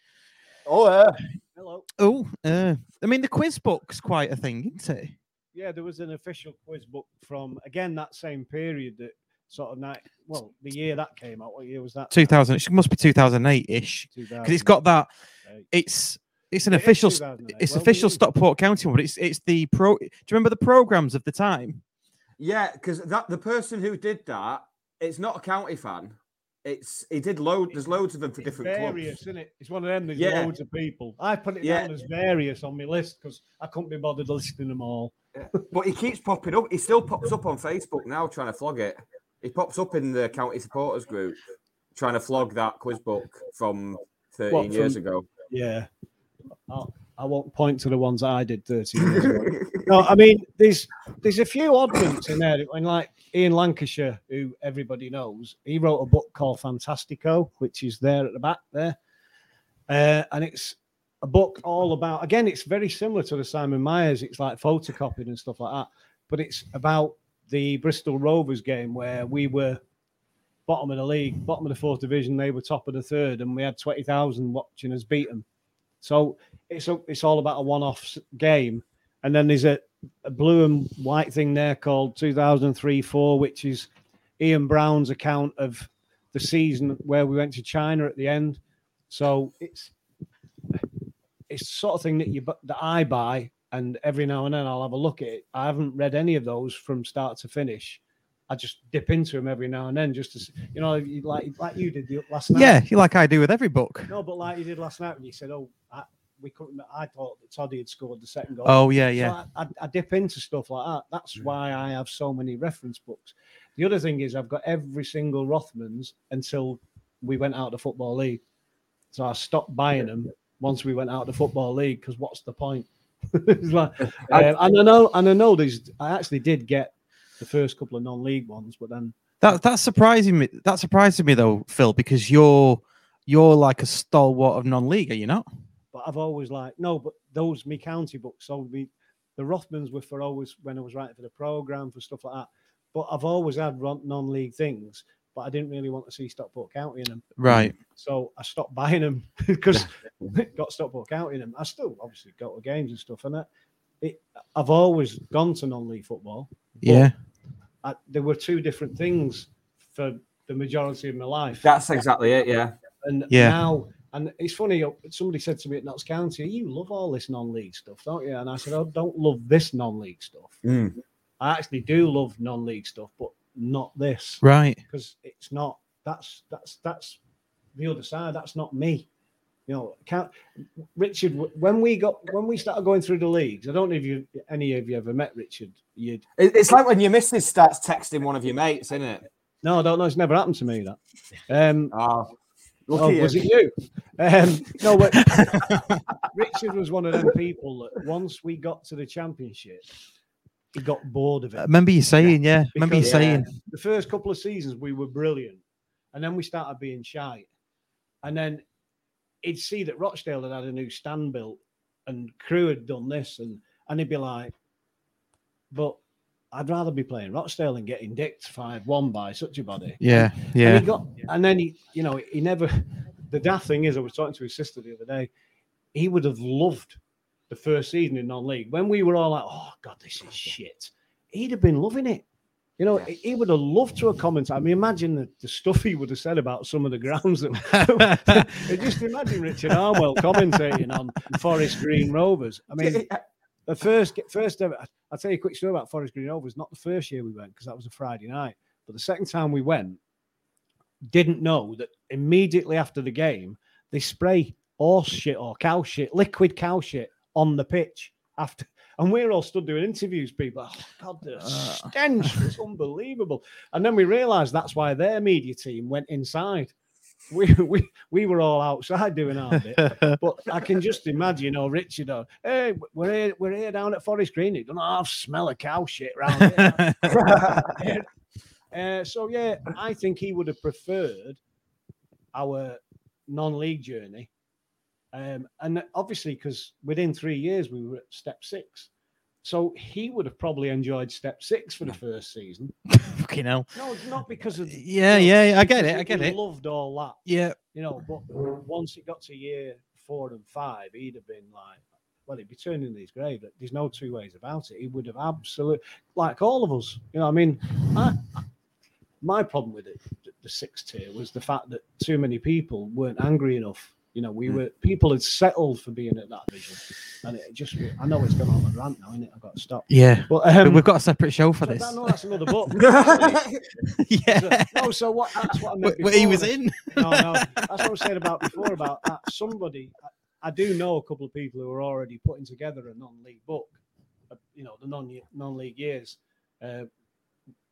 oh, yeah. Hello. oh, uh, I mean, the quiz book's quite a thing, isn't it? Yeah, there was an official quiz book from again that same period that sort of night. Well, the year that came out. What year was that? Two thousand. It must be two thousand eight ish because it's got that. It's it's an It is official. It's Well, official we- Stockport County one, but it's it's the pro. Do you remember the programs of the time? Yeah, because that the person who did that, it's not a county fan. It's he did load. There's loads of them for different various, clubs. isn't it? It's one of them. There's Yeah. loads of people. I put it Yeah. down as various on my list because I couldn't be bothered listing them all. But he keeps popping up. He still pops up on Facebook now, trying to flog it. He pops up in the county supporters group, trying to flog that quiz book from 13 What, years from- ago. Yeah. I'll, I won't point to the ones I did 13 years ago. no, I mean, there's there's a few oddments in there. And like Ian Lancashire, who everybody knows, he wrote a book called Fantastico, which is there at the back there. Uh, and it's a book all about, again, it's very similar to the Simon Myers. It's like photocopied and stuff like that. But it's about the Bristol Rovers game where we were bottom of the league, bottom of the fourth division. They were top of the third, and we had 20,000 watching us beat them. So it's a, it's all about a one-off game, and then there's a, a blue and white thing there called 2003-4, which is Ian Brown's account of the season where we went to China at the end. So it's it's the sort of thing that you that I buy, and every now and then I'll have a look at it. I haven't read any of those from start to finish. I just dip into them every now and then, just to you know, like like you did last night. Yeah, like I do with every book. No, but like you did last night when you said, "Oh, I, we couldn't." I thought that Toddy had scored the second goal. Oh, yeah, So yeah. I, I, I dip into stuff like that. That's why I have so many reference books. The other thing is I've got every single Rothmans until we went out of the football league. So I stopped buying them once we went out of the football league because what's the point? Like- uh, and I know, and I know these. I actually did get the first couple of non-league ones, but then That that's surprising me. That surprises me though, Phil, because you're you're like a stalwart of non-league, are you not? But I've always like no, but those me county books. So me, the Rothmans were for always when I was writing for the program for stuff like that. But I've always had non-league things, but I didn't really want to see Stockport County in them. Right. So I stopped buying them because got Stockport County in them. I still obviously go to games and stuff, and that. It, I've always gone to non-league football. Yeah. I, there were two different things for the majority of my life. That's exactly it, yeah. And Yeah. now, and it's funny, uh, somebody said to me at Notts County, You love all this non league stuff, don't you? And I said, I don't love this non league stuff. Mm. I actually do love non league stuff, but not this. Right. Because it's not, that's, that's, that's the other side. That's not me. You know, can't, Richard, when we got, when we started going through the leagues, I don't know if you, any of you ever met Richard. You'd, It's like when your missus starts texting one of your mates, isn't it? no, I don't know. It's never happened to me that. Um, Oh, Oh, lucky was it you? Um, no, but Richard was one of them people that once we got to the championship, he got bored of I it. remember you saying, yeah. Remember you Because- saying, The first couple of seasons we were brilliant, and then we started being shy, and then he'd see that Rochdale had had a new stand built, and Crewe had done this, and and he'd be like, "But I'd rather be playing Rochdale and getting dicked five one by such a body." yeah, And yeah, he got, and then he, you know, he never. The daft thing is, I was talking to his sister the other day. He would have loved the first season in non-league, when we were all like, "Oh God, this is shit," he'd have been loving it. You know, he- he would have loved to have commented. I mean, imagine the, the stuff he would have said about some of the grounds. That just imagine Richard Harnwell commentating on Forest Green Rovers. I mean, the first first ever. I'll tell you a quick story about Forest Green Rovers. Not the first year we went because that was a Friday night, but the second time we went, didn't know that immediately after the game they spray horse shit or cow shit, liquid cow shit on the pitch after. And we're all stood doing interviews, people. Oh, God, the stench was unbelievable. And then we realised that's why their media team went inside. We, we we were all outside doing our bit, but I can just imagine, you know, Richard, oh, hey, we're here, we're here down at Forest Green. You don't half smell of cow shit around here. Uh, so yeah, I think he would have preferred our non-league journey, um, and obviously because within three years we were at step six, so he would have probably enjoyed step six for the mm. first season. Fucking hell. No, it's not because of Yeah, you know, yeah, I get it, I get it. Loved all that, Yeah. you know. But once it got to year four and five, he'd have been like, well, he'd be turning in his grave. There's no two ways about it. He would have absolutely, like all of us. You know, I mean, I, my problem with it, the- the sixth tier, was the fact that too many people weren't angry enough. You know, we Hmm. were people had settled for being at that division, and it just. I know it's gone on a rant now, isn't it? I've got to stop. Yeah. but But um, we've got a separate show for so this. that- no, that's another book. yeah. No, so what? That's what I meant. Wh- where he was in. No, no, that's what I was saying about before about that. Somebody, I, I do know a couple of people who are already putting together a non-league book. uh, You know, the non non-league years. Uh,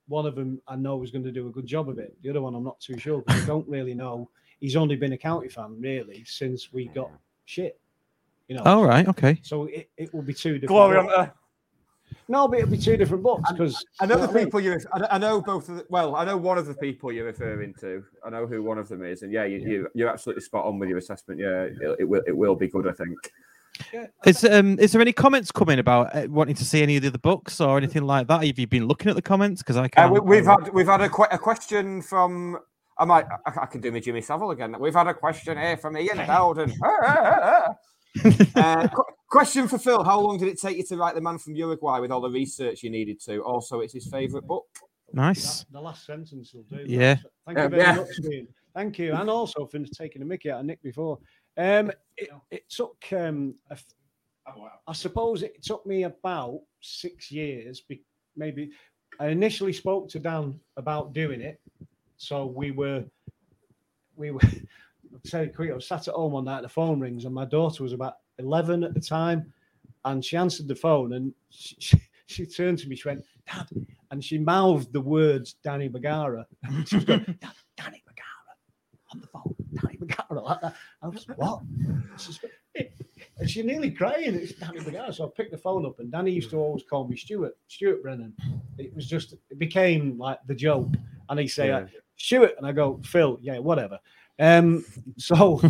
one of them I know is going to do a good job of it. The other one I'm not too sure because I don't really know. He's only been a county fan really since we got shit. You know. All right. Okay. So it, it will be two different. Glory books. hunter. No, but it'll be two different books because I know the people you. I I know both of the. Well, I know one of the people you're referring to. I know who one of them is, and yeah, you, you you're absolutely spot on with your assessment. Yeah, it, it will it will be good. I think. Is um is there any comments coming about uh, wanting to see any of the other books or anything like that? Have you been looking at the comments? Because I Uh, can't. we, we've had we've had a, que- a question from. I might I, I can do my Jimmy Savile again. We've had a question here from Ian Bowden. uh, qu- question for Phil: How long did it take you to write the Man from Uruguay with all the research you needed to? Also, it's his favourite book. Nice. The last sentence will do. Yeah. Thank you very yeah. much, Ian. Thank you. And also for taking a mickey out of Nick before. Um, it, it took, um, a f- I suppose it took me about six years, maybe. I initially spoke to Dan about doing it. So we were, we were, I'll tell you quick, I was sat at home one night, the phone rings, and my daughter was about 11 at the time. And she answered the phone and she, she, she turned to me, she went, Dad, and she mouthed the words Danny Bergara. she was going, "Dan- Danny Bergara on the phone, Danny Bergara like that. I was what? And she nearly crying. It's Danny Bergara. So I picked the phone up, and Danny used to always call me Stuart, Stuart Brennan. It was just, it became like the joke. And he'd say, Yeah. Uh, Stuart, and I go, Phil, yeah, whatever. Um, so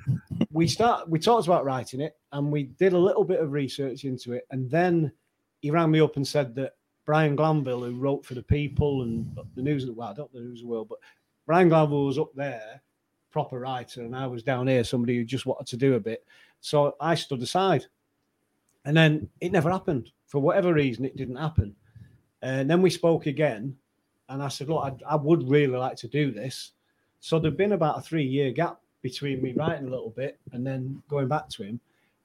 we start we talked about writing it and we did a little bit of research into it and then he rang me up and said that Brian Glanville who wrote for the people and the news of the well I don't know the news of the world but Brian Glanville was up there proper writer and I was down here somebody who just wanted to do a bit. So I stood aside and then it never happened. For whatever reason it didn't happen. And then we spoke again and I said look I, I would really like to do this so there'd been about a three year gap between me writing a little bit and then going back to him.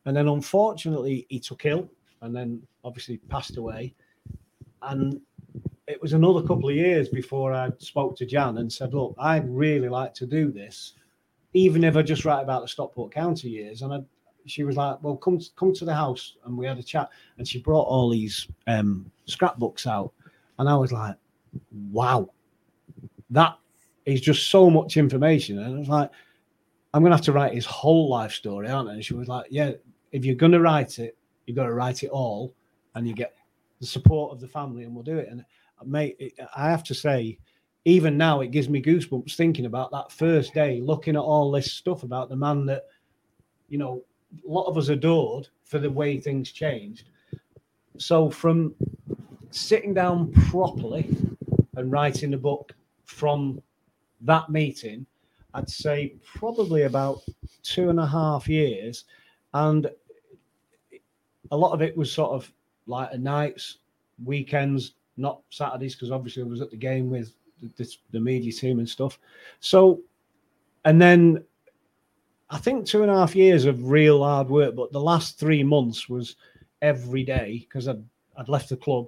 And then unfortunately he took ill and then obviously passed away. And it was another couple of years before I spoke to Jan and said, Look, I'd really like to do this, even if I just write about the Stockport County years. And I, she was like, Well, come come to the house and we had a chat. And she brought all these um, scrapbooks out. And I was like, Wow, that is just so much information. And I was like, I'm gonna have to write his whole life story, aren't I? And she was like, Yeah, if you're gonna write it, you've got to write it all, and you get the support of the family, and we'll do it. And uh, mate, it, I have to say, even now, it gives me goosebumps thinking about that first day, looking at all this stuff about the man that, you know, a lot of us adored for the way things changed. So from sitting down properly and writing the book from that meeting, I'd say probably about two and a half years. And a lot of it was sort of like nights, weekends, not Saturdays, because obviously I was at the game with the, the, the media team and stuff. So, and then I think two and a half years of real hard work, but the last three months was every day because I'd, I'd left the club.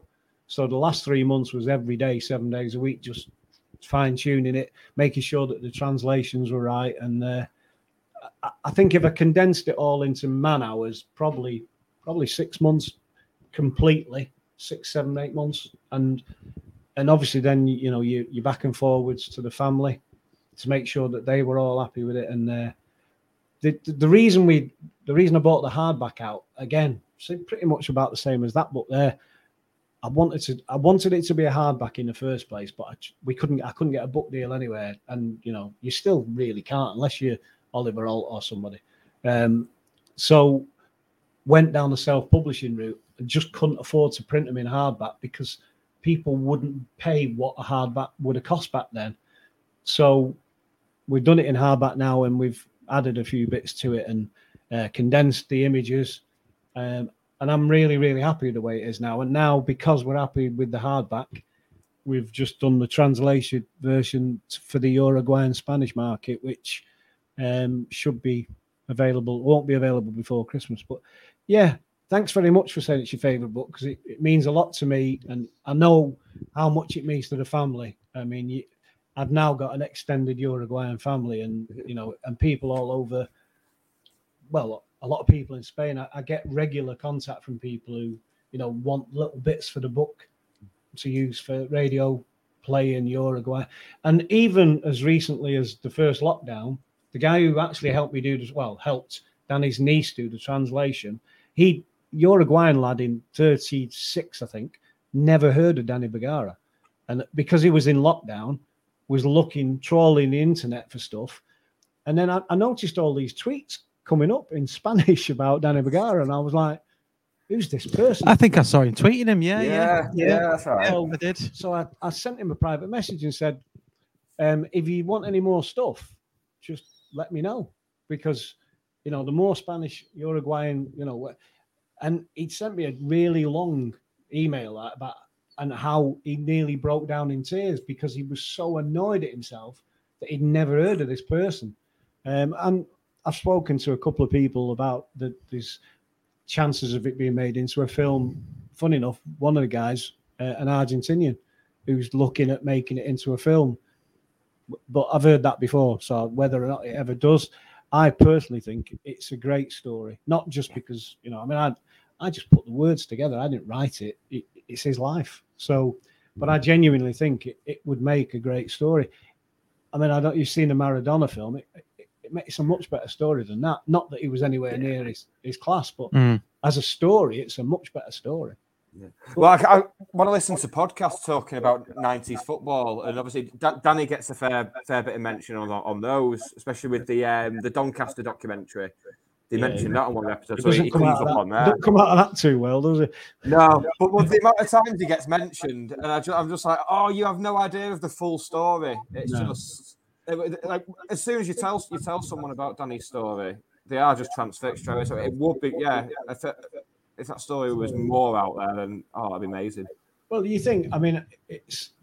So the last three months was every day, seven days a week, just fine tuning it, making sure that the translations were right. And uh, I, think if I condensed it all into man hours, probably probably six months completely, six, seven, eight months, and and obviously then you know you you're back and forwards to the family to make sure that they were all happy with it. And uh, the the reason we the reason I bought the hardback out again, pretty much about the same as that book there. I wanted to I wanted it to be a hardback in the first place, but I, we couldn't I couldn't get a book deal anywhere, and you know you still really can't unless you're Oliver Holt or somebody. Um, so went down the self-publishing route and just couldn't afford to print them in hardback because people wouldn't pay what a hardback would have cost back then. So we've done it in hardback now, and we've added a few bits to it and uh, condensed the images. Um, and I'm really, really happy with the way it is now. And now, because we're happy with the hardback, we've just done the translation version for the Uruguayan Spanish market, which um, should be available, won't be available before Christmas. But yeah, thanks very much for saying it's your favorite book because it, it, means a lot to me. And I know how much it means to the family. I mean, you, I've now got an extended Uruguayan family and, you know, and people all over, well, a lot of people in Spain. I, I get regular contact from people who, you know, want little bits for the book to use for radio play in Uruguay. And even as recently as the first lockdown, the guy who actually helped me do this, well, helped Danny's niece do the translation, he, Uruguayan lad in 36, I think, never heard of Danny Bergara. And because he was in lockdown, was looking, trawling the internet for stuff. And then I, I noticed all these tweets coming up in Spanish about Danny Bergara. And I was like, who's this person? I think I saw him tweeting him. Yeah, yeah, yeah, yeah, yeah that's right. So, I did. So I, I sent him a private message and said, um, if you want any more stuff, just let me know because you know the more Spanish Uruguayan, you know, and he sent me a really long email about and how he nearly broke down in tears because he was so annoyed at himself that he'd never heard of this person. Um, and I've spoken to a couple of people about the, these chances of it being made into a film. Funny enough, one of the guys, uh, an Argentinian, who's looking at making it into a film but I've heard that before. So whether or not it ever does, I personally think it's a great story. Not just because you know, I mean, I I just put the words together. I didn't write it. it it's his life. So, but I genuinely think it, it would make a great story. I mean, I don't. You've seen the Maradona film. It, it, it makes a much better story than that. Not that he was anywhere near his, his class, but Mm. as a story, it's a much better story. Well, I, I want to listen to podcasts talking about '90s football, and obviously Da- Danny gets a fair fair bit of mention on on those, especially with the um, the Doncaster documentary. They Yeah, mentioned that on one episode, It so he doesn't come comes out, up of on that, there. don't come out of that too well, does it? No, but with the amount of times he gets mentioned, and I just, I'm just like, oh, you have no idea of the full story. It's No. just it- like as soon as you tell you tell someone about Danny's story, they are just transfixed. So it would be, yeah. If, it, if that story was more out there, then oh, that'd be amazing. Well, you think? I mean, it's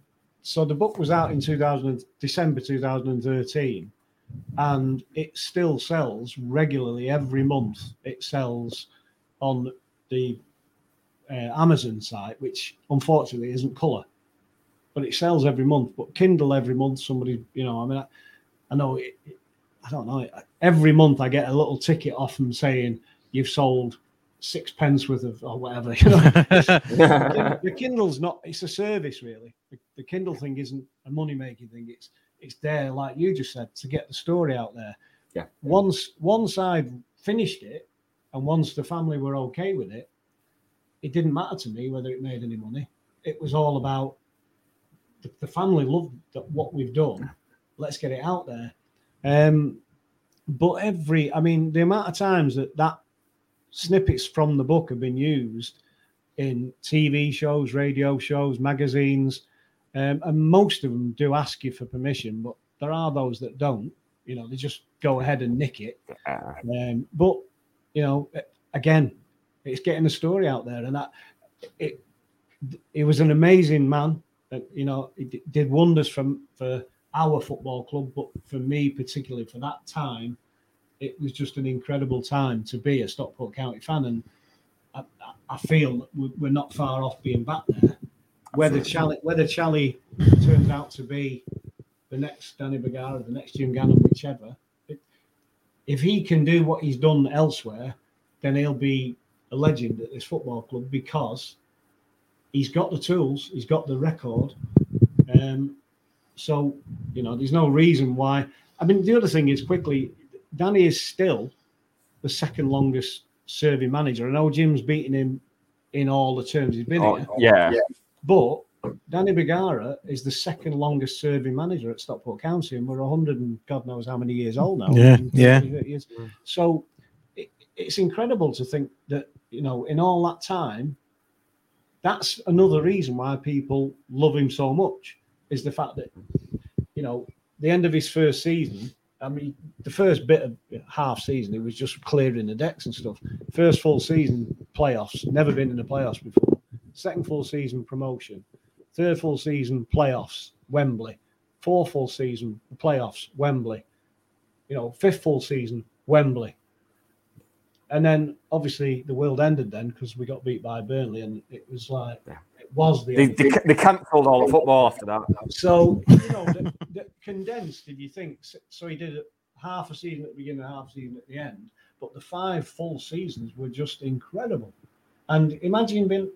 so the book was out in 2000 December 2013, and it still sells regularly every month. It sells on the uh, Amazon site, which unfortunately isn't color, but it sells every month. But Kindle every month, somebody, you know, I mean, I, I know it, it- I don't know. Every month I get a little ticket off them saying you've sold six pence worth of or whatever. You know, the, the Kindle's not. It's a service, really. The, the Kindle thing isn't a money making thing. It's it's there, like you just said, to get the story out there. Yeah. Once one side finished it, and once the family were okay with it, it didn't matter to me whether it made any money. It was all about the, the family loved that what we've done. Let's get it out there. Um, but every, I mean, the amount of times that that snippets from the book have been used in TV shows, radio shows, magazines, um, and most of them do ask you for permission, but there are those that don't. You know, they just go ahead and nick it. Um, but you know, again, it's getting the story out there, and that it. He was an amazing man. Uh, You know, it did wonders from for our football club, but for me particularly for that time, it was just an incredible time to be a Stockport County fan, and I, I- feel we're not far off being back there. Whether Charlie, whether Charlie turns out to be the next Danny Bergara, the next Jim Gannon, whichever, it, if he can do what he's done elsewhere, then he'll be a legend at this football club because he's got the tools, he's got the record. Um, so, you know, there's no reason why. I mean, the other thing is quickly, Danny is still the second longest serving manager. I know Jim's beaten him in all the terms he's been Oh, here. yeah. But Danny Bergara is the second longest serving manager at Stockport County, and we're 100 and God knows how many years old now. Yeah, yeah. years. So it, it's incredible to think that, you know, in all that time, that's another reason why people love him so much is the fact that, you know, the end of his first season, I mean, the first bit of half season, it was just clearing the decks and stuff. First full season playoffs, never been in the playoffs before. Second full season promotion. Third full season playoffs, Wembley. Fourth full season playoffs, Wembley. You know, fifth full season, Wembley. And then obviously the world ended then because we got beat by Burnley, and it was like it was the They, they, they cancelled all the football after that. So you know, the, the condensed. Did you think? so- So he did half a season at the beginning, half a season at the end. But the five full seasons were just incredible. And imagine being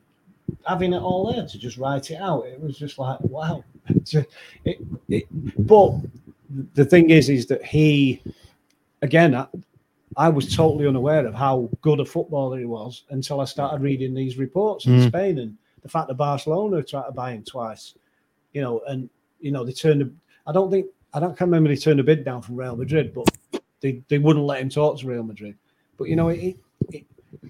having it all there to just write it out. It was just like wow. It, it, but the thing is, is that he again. I, was totally unaware of how good a footballer he was until I started reading these reports in Mm. Spain and the fact that Barcelona tried to buy him twice you know, and you know they turned. A, I don't think I don't can't remember they turned a bid down from Real Madrid, but they, they wouldn't let him talk to Real Madrid. But you know, it, it,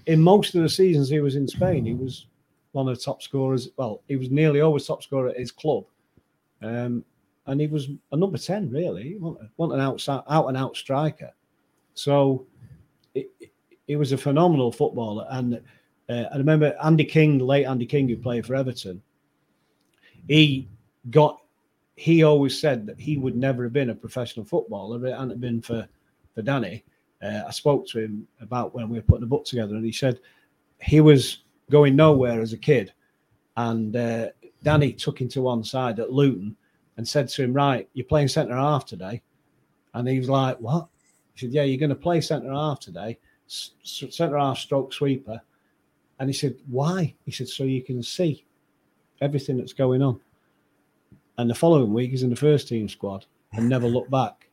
in most of the seasons he was in Spain, he was one of the top scorers. Well, he was nearly always top scorer at his club, um, and he was a number ten really. He wasn't, wasn't an outside, out and out striker. So it, was a phenomenal footballer, and uh, I remember Andy King, late Andy King, who played for Everton he got he always said that he would never have been a professional footballer it hadn't been for for Danny. Uh, I spoke to him about when we were putting the book together, and he said he was going nowhere as a kid, and uh, Danny took him to one side at Luton and said to him, "Right, you're playing centre half today," and he was like, "What?" He said, "Yeah, you're going to play centre half today, centre half stroke sweeper," and he said, "Why?" He said, "So you can see." everything that's going on. And the following week he's in the first team squad and never looked back.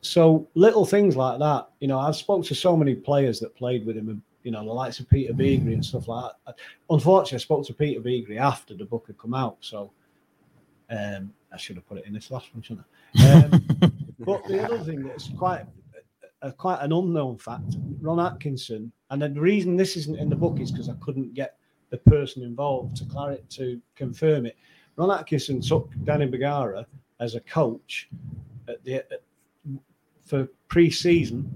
So little things like that, you know, I've spoke to so many players that played with him, you know, the likes of Peter Beagrie and stuff like that. Unfortunately, I spoke to Peter Beagrie after the book had come out, so um, I should have put it in this last one, shouldn't I? Um, but the other thing that's quite a, quite an unknown fact, Ron Atkinson, and the reason this isn't in the book is because I couldn't get the person involved to clar- to confirm it. Ron Atkinson took Danny Bergara as a coach at the at, for pre-season,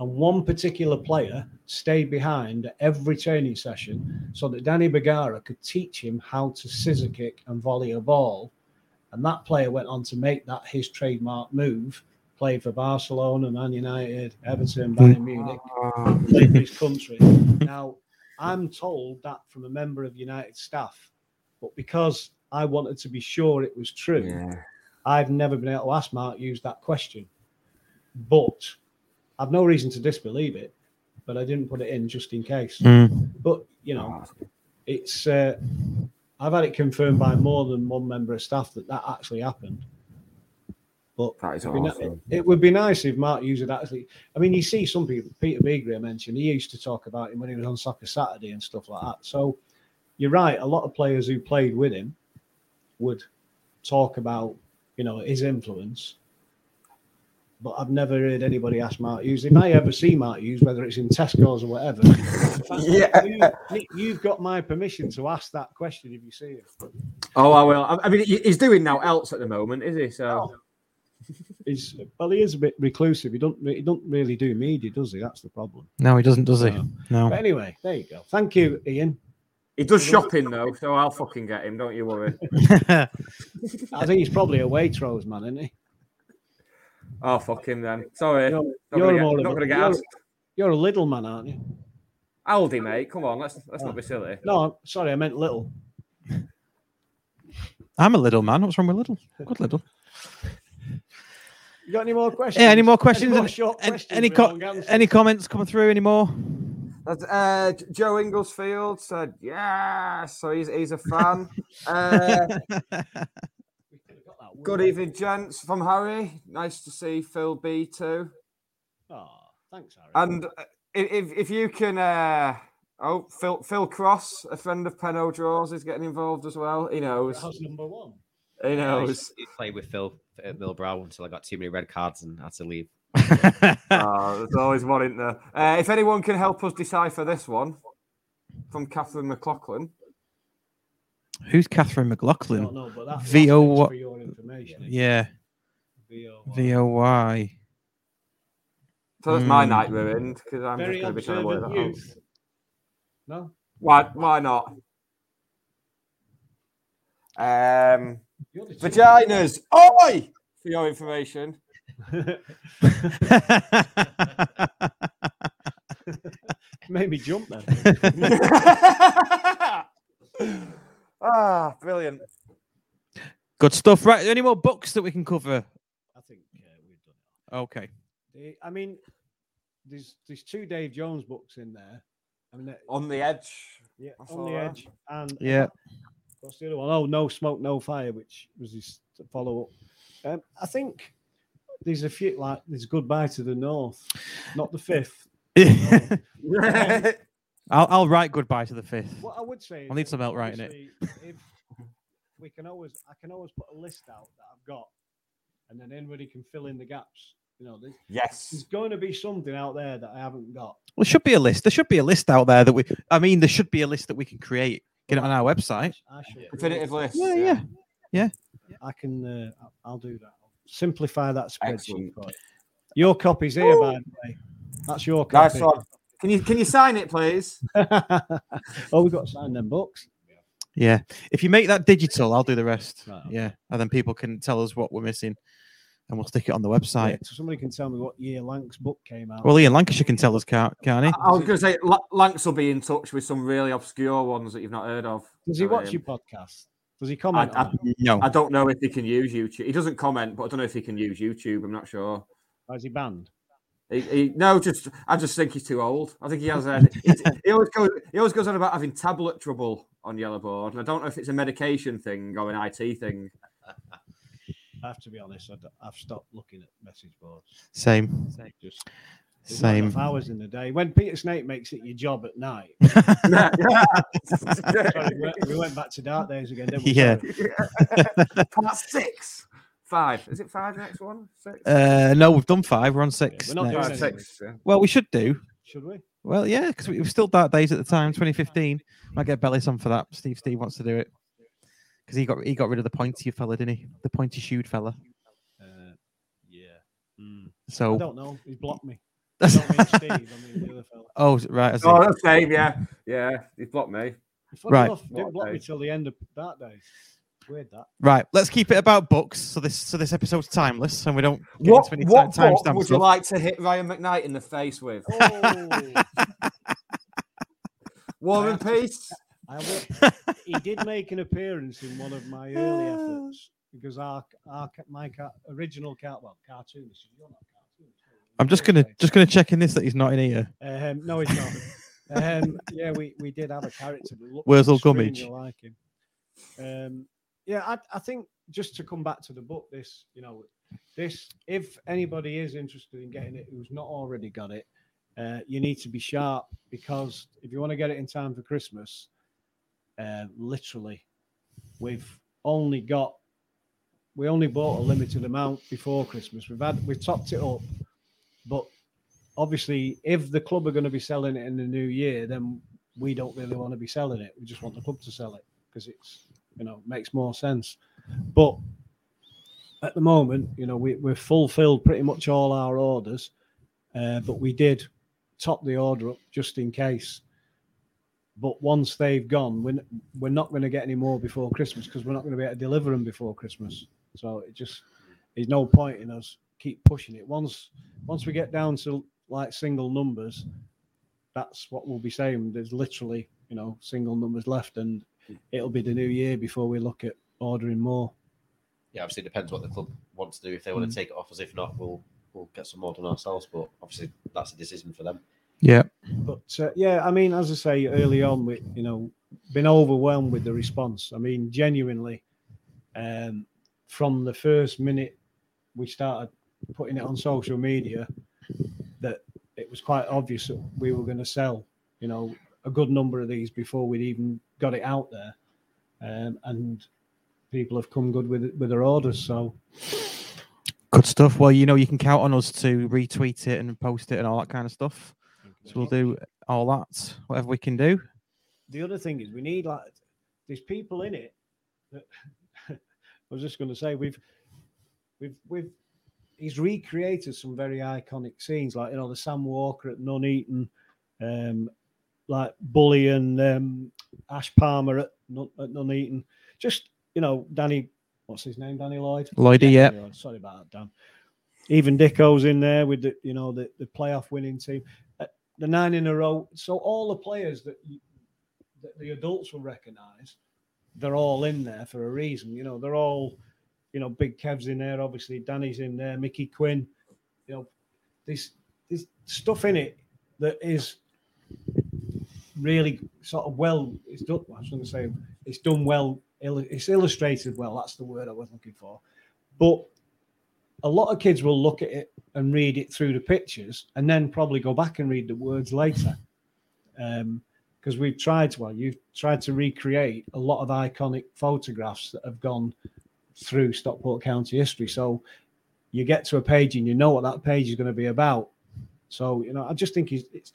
and one particular player stayed behind at every training session so that Danny Bergara could teach him how to scissor kick and volley a ball. And that player went on to make that his trademark move. Played for Barcelona, Man United, Everton, Bayern Munich, played for his country. Now, I'm told that from a member of United staff, but because I wanted to be sure it was true, I've never been able to ask Mark Hughes that question. But I've no reason to disbelieve it, but I didn't put it in just in case. Mm. But you know, it's uh, I've had it confirmed by more than one member of staff that that actually happened. But That is awesome. it would be nice if Mark Hughes had actually. I mean, you see some people. Peter Beagrie mentioned. He used to talk about him when he was on Soccer Saturday and stuff like that. So you're right. A lot of players who played with him would talk about you know his influence. But I've never heard anybody ask Mark Hughes. If I ever see Mark Hughes, whether it's in Tesco's or whatever, fact that you, you've got my permission to ask that question if you see him. Oh, I will. I I mean, he's doing now else at the moment, is he? So oh, He's well, he is a bit reclusive. He don't he don't really do media, does he? That's the problem. No, he doesn't, does he? No. No. But anyway, there you go. Thank you, Ian. He does shopping though, so I'll fucking get him. Don't you worry. I think he's probably a Waitrose man, isn't he? Oh fuck him then. Sorry, You're, not you're gonna, more get, of not a- gonna get you're- asked. You're a little man, aren't you? Aldi, mate. Come on, let's let's not be silly. No, sorry, I meant little. I'm a little man. What's wrong with little? Good little. You got any more questions? Yeah, any more questions? Any, more short any, questions any, co- any comments coming through anymore? That's, Uh, Joe Inglesfield said yes, so he's he's a fan. uh, good evening, gents. From Harry. Nice to see Phil B too. Oh, thanks, Harry. And uh, if if you can, uh, oh Phil Phil Cross, a friend of Pennodraws, is getting involved as well. He knows. How's number one? He I used knows. to play with Phil at Millbrow until I got too many red cards and had to leave. oh, there's always one in there. Uh, if anyone can help us decipher this one from Catherine McLaughlin. Who's Catherine I McLaughlin? don't know, but that V O last for your information. Yeah, V-O-Y. V O Y. So that's my Hmm. night ruined because I'm Very just going to be trying to work observant that out. No, Why? Why not? Um, You're the vaginas. Oi! For your information. Made me jump then. ah, brilliant. Good stuff. Right. Any more books that we can cover? I think uh, we've done Okay. I mean, there's there's two Dave Jones books in there. I mean, On the edge. yeah, on the edge, and Yeah. What's the other one? Oh, no smoke, no fire, which was his follow up. Um, I think there's a few like there's goodbye to the north, not the fifth. I'll I'll write goodbye to the fifth. What I would say, I'll need some help writing it. If we can always, I can always put a list out that I've got, and then anybody can fill in the gaps. You know, there's, yes. there's going to be something out there that I haven't got. There should be a list. There should be a list out there that we. I mean, there should be a list that we can create. Get it on our website. I Definitive list. Yeah, yeah, yeah. I can. Uh, I'll- I'll do that. I'll simplify that spreadsheet. For you. Your copy's here, by the way. That's your copy. Nice one. Can you can you sign it, please? oh, we've got to sign them books. Yeah. If you make that digital, I'll do the rest. Right, Yeah, and then people can tell us what we're missing, and we'll stick it on the Yeah, website. so somebody can tell me what year Lank's book came out. Well, Ian Lancashire can tell us, can't, can't he? I was going to say Lanks will be in touch with some really obscure ones that you've not heard of. Does he watch Um, your podcast? Does he comment? I, on? No. I don't know if he can use YouTube. He doesn't comment, but I don't know if he can use YouTube. I'm not sure. Or is he banned? He, he, no, just I just think he's too old. I think he has. A, he, he always goes. He always goes on about having tablet trouble on Yellowboard, and I don't know if it's a medication thing or an IT thing. I have to be honest. i have stopped looking at message boards. Same. Just there's enough Same. hours in the day. When Peter Snake makes it your job at night. Sorry, we, went, we went back to dark days again, didn't we? Yeah. Sorry. Part six, five. Is it five? Next one, six. Uh, no, we've done five. We're on six. we're not doing next. Five, anyway. six. Yeah. Well, we should do. Should we? Well, yeah, because we were still dark days at the time, 2015. Might get Bellis on for that. Steve Steve wants to do it because he got he got rid of the pointy fella, didn't he? The pointy shoed fella. Uh, yeah. Mm. I So don't know. He's blocked me. I don't mean Steve. I mean the other fella. oh right, I. Oh, that's same. Yeah, yeah. He's blocked me. Funny Right. enough, didn't block me day? till the end of that day. Weird that. right. Let's keep it about books. So this so this episode's timeless, and we don't get What, into any what time book would you stuff. like to hit Ryan McKnight in the face with? Oh, War and Peace. I will, he did make an appearance in one of my early efforts because our, our my original cat, well, cartoon. You're not cartoon. I'm just gonna just gonna check in this that he's not in here. Um, no, he's not. um, yeah, we, we did have a character. that looked Where's extremely Gummidge? Like him. Um, yeah, I, I think just to come back to the book, this you know, this if anybody is interested in getting it who's not already got it, uh, you need to be sharp because if you want to get it in time for Christmas, uh, literally, we've only got we only bought a limited amount before Christmas. We've had we've topped it up, but obviously, if the club are going to be selling it in the new year, then we don't really want to be selling it. We just want the club to sell it because it's you know makes more sense. But at the moment, you know, we, we've fulfilled pretty much all our orders, uh, but we did top the order up just in case. But once they've gone, we're, we're not going to get any more before Christmas because we're not going to be able to deliver them before Christmas. So it just there's no point in us keep pushing it. Once once we get down to like single numbers, that's what we'll be saying. There's literally you know single numbers left, and it'll be the new year before we look at ordering more. Yeah, obviously it depends what the club wants to do. If they want Mm. to take it off us, if not, we'll we'll get some more done ourselves. But obviously that's a decision for them. Yeah. But uh, yeah, I mean, as I say early on, we you know been overwhelmed with the response. I mean, genuinely, um, from the first minute we started putting it on social media, that it was quite obvious that we were going to sell, you know, a good number of these before we'd even got it out there, um, and people have come good with with their orders. So Good stuff. Well, you know, you can count on us to retweet it and post it and all that kind of stuff. So we'll do all that, whatever we can do. the other thing is we need like there's people in it that I was just going to say we've we've we've he's recreated some very iconic scenes like you know the Sam Walker at Nuneaton, um, like Bully and um, Ash Palmer at, Nun- at Nuneaton. Just you know Danny, what's his name? Danny Lloyd. Lloydie, yeah. Lloyd, Sorry about that, Dan. Even Dicko's in there with the you know the, the playoff winning team, the nine in a row. So all the players that that the adults will recognise, they're all in there for a reason. You know, they're all, you know, Big Kev's in there. Obviously, Danny's in there. Mickey Quinn. You know, there's there's stuff in it that is really sort of well. It's done. I was going to say it's done well. It's illustrated well. That's the word I was looking for. But a lot of kids will look at it and read it through the pictures, and then probably go back and read the words later. Um, because we've tried to, well, you've tried to recreate a lot of iconic photographs that have gone through Stockport County history. So you get to a page and you know what that page is going to be about. So you know, I just think he's. It's,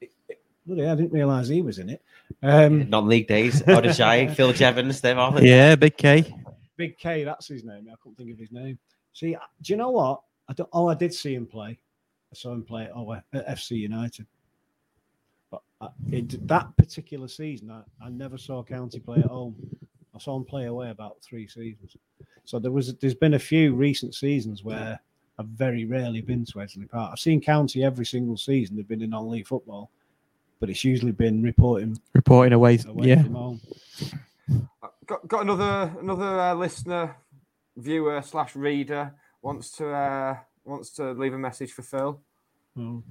it, it, bloody I didn't realise he was in it. Um, Non-league days, Odajai, Phil Jevons, they're all. Yeah, Big K. Big K, that's his name. I couldn't think of his name. See, uh, do you know what? I don't, oh, I did see him play. I saw him play at, oh, at FC United. But I, it, that particular season, I, I never saw County play at home. I saw him play away about three seasons. So there was there's been a few recent seasons where I've very rarely been to Edgeley Park. I've seen County every single season. They've been in non-league football, but it's usually been reporting Reporting away. away Yeah. from home. Got, got another another uh, listener, viewer slash reader wants to uh, wants to leave a message for Phil. Oh.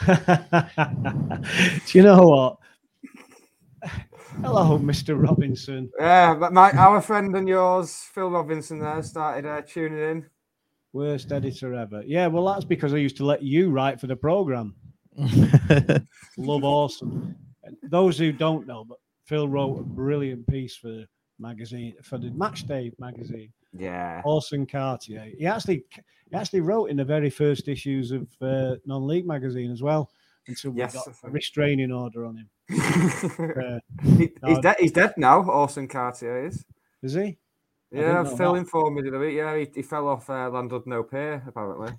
Do you know what? Hello, Mr. Robinson. Yeah, but my our friend and yours, Phil Robinson, there started uh, tuning in. Worst editor ever. Yeah, well, that's because I used to let you write for the program. Love awesome. And Those who don't know, but Phil wrote a brilliant piece for the magazine for the Match Day magazine. Yeah. Orson Cartier. He actually he actually wrote in the very first issues of uh, non-league magazine as well until we Yes, got a restraining order on him. Uh, He, he's no, dead. He's dead now. Orson Cartier is. Is he? Yeah, didn't know Phil informed me the other week. Yeah, he, he fell off uh, Llandudno Pier apparently.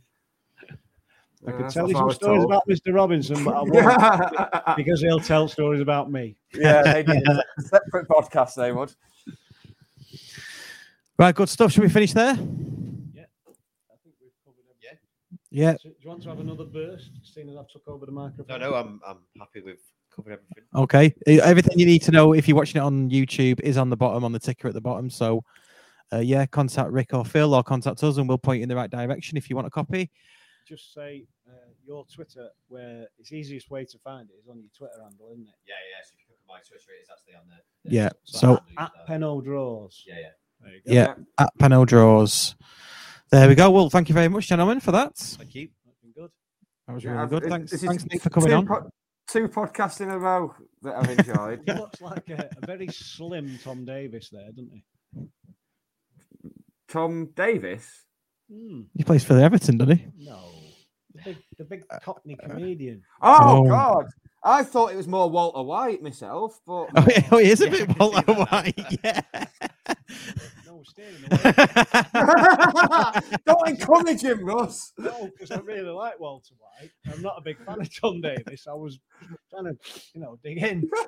I Yeah, could tell you some stories told. about Mr. Robinson, but I won't because he'll tell stories about me. yeah, they need a separate podcast. They would. Right, good stuff. Should we finish there? Yeah, I think we've covered everything. Yeah. So, do you want to have another burst, seeing as I've took over the microphone? No, no, I'm I'm happy with covered everything. Okay. Everything you need to know if you're watching it on YouTube is on the bottom, on the ticker at the bottom. So, uh, yeah, contact Rick or Phil or contact us and we'll point you in the right direction if you want a copy. Just say uh, your Twitter, where it's easiest way to find it is on your Twitter handle, isn't it? Yeah, yeah. So if you look at my Twitter, it is actually on there. Yeah, so- At Pennodraws. Yeah, yeah. There you go. Yeah, at Pennodraws. There we go. Well, thank you very much, gentlemen, for that. Thank you. That's been good. That was Yeah, really I've- good. it- Thanks, thanks Nick, for coming two on. po- two podcasts in a row that I've enjoyed. He looks like a, a very slim Tom Davis there, doesn't he? Tom Davis. Hmm, He plays for the Everton, doesn't he? no, the big, the big Cockney comedian. Oh, Oh. God. I thought it was more Walter White myself, but Oh, yeah, oh, he is a Yeah, bit Walter. White. Yeah. No was staying in the way. Don't encourage him, Ross. No, because I really like Walter White. I'm not a big fan of Tom Davis. I was trying to, you know, dig in.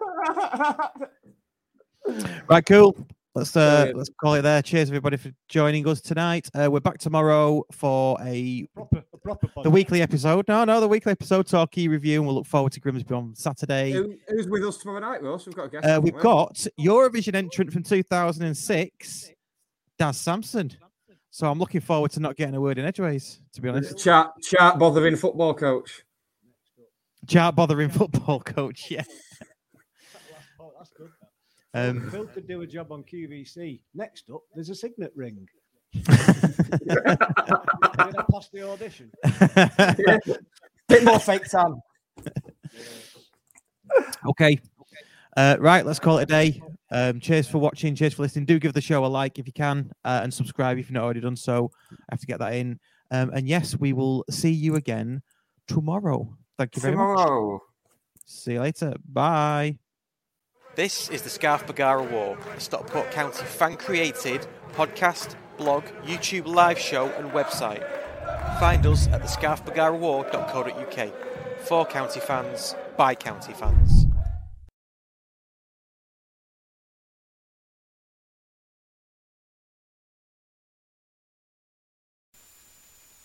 Right, cool. Let's uh, let's call it there. Cheers everybody for joining us tonight. Uh, we're back tomorrow for a Proper, a proper the weekly episode. No, no, the weekly episode talkie review, and we'll look forward to Grimsby on Saturday. Who, who's with us tomorrow night, Ross? We've got a guest. Uh, we've we? got Eurovision entrant from 2006, Daz Sampson. So I'm looking forward to not getting a word in edgeways, to be honest. Chat, chart bothering football coach. Chat bothering football coach, yeah. Oh, that's good. Um, Phil could do a job on QVC. Next up, there's a signet ring. Did I pass the audition? Bit more fake tan. okay. Uh, right, let's call it a day. Um, cheers for watching. Cheers for listening. Do give the show a like if you can uh, and subscribe if you've not already done so. I have to get that in. Um, and yes, we will see you again tomorrow. Thank you very much. See you later. Bye. This is the Scarf Bergara Wore, a Stockport County fan created podcast, blog, YouTube live show, and website. Find us at thescarfbergarawore.co.uk. For county fans, by county fans.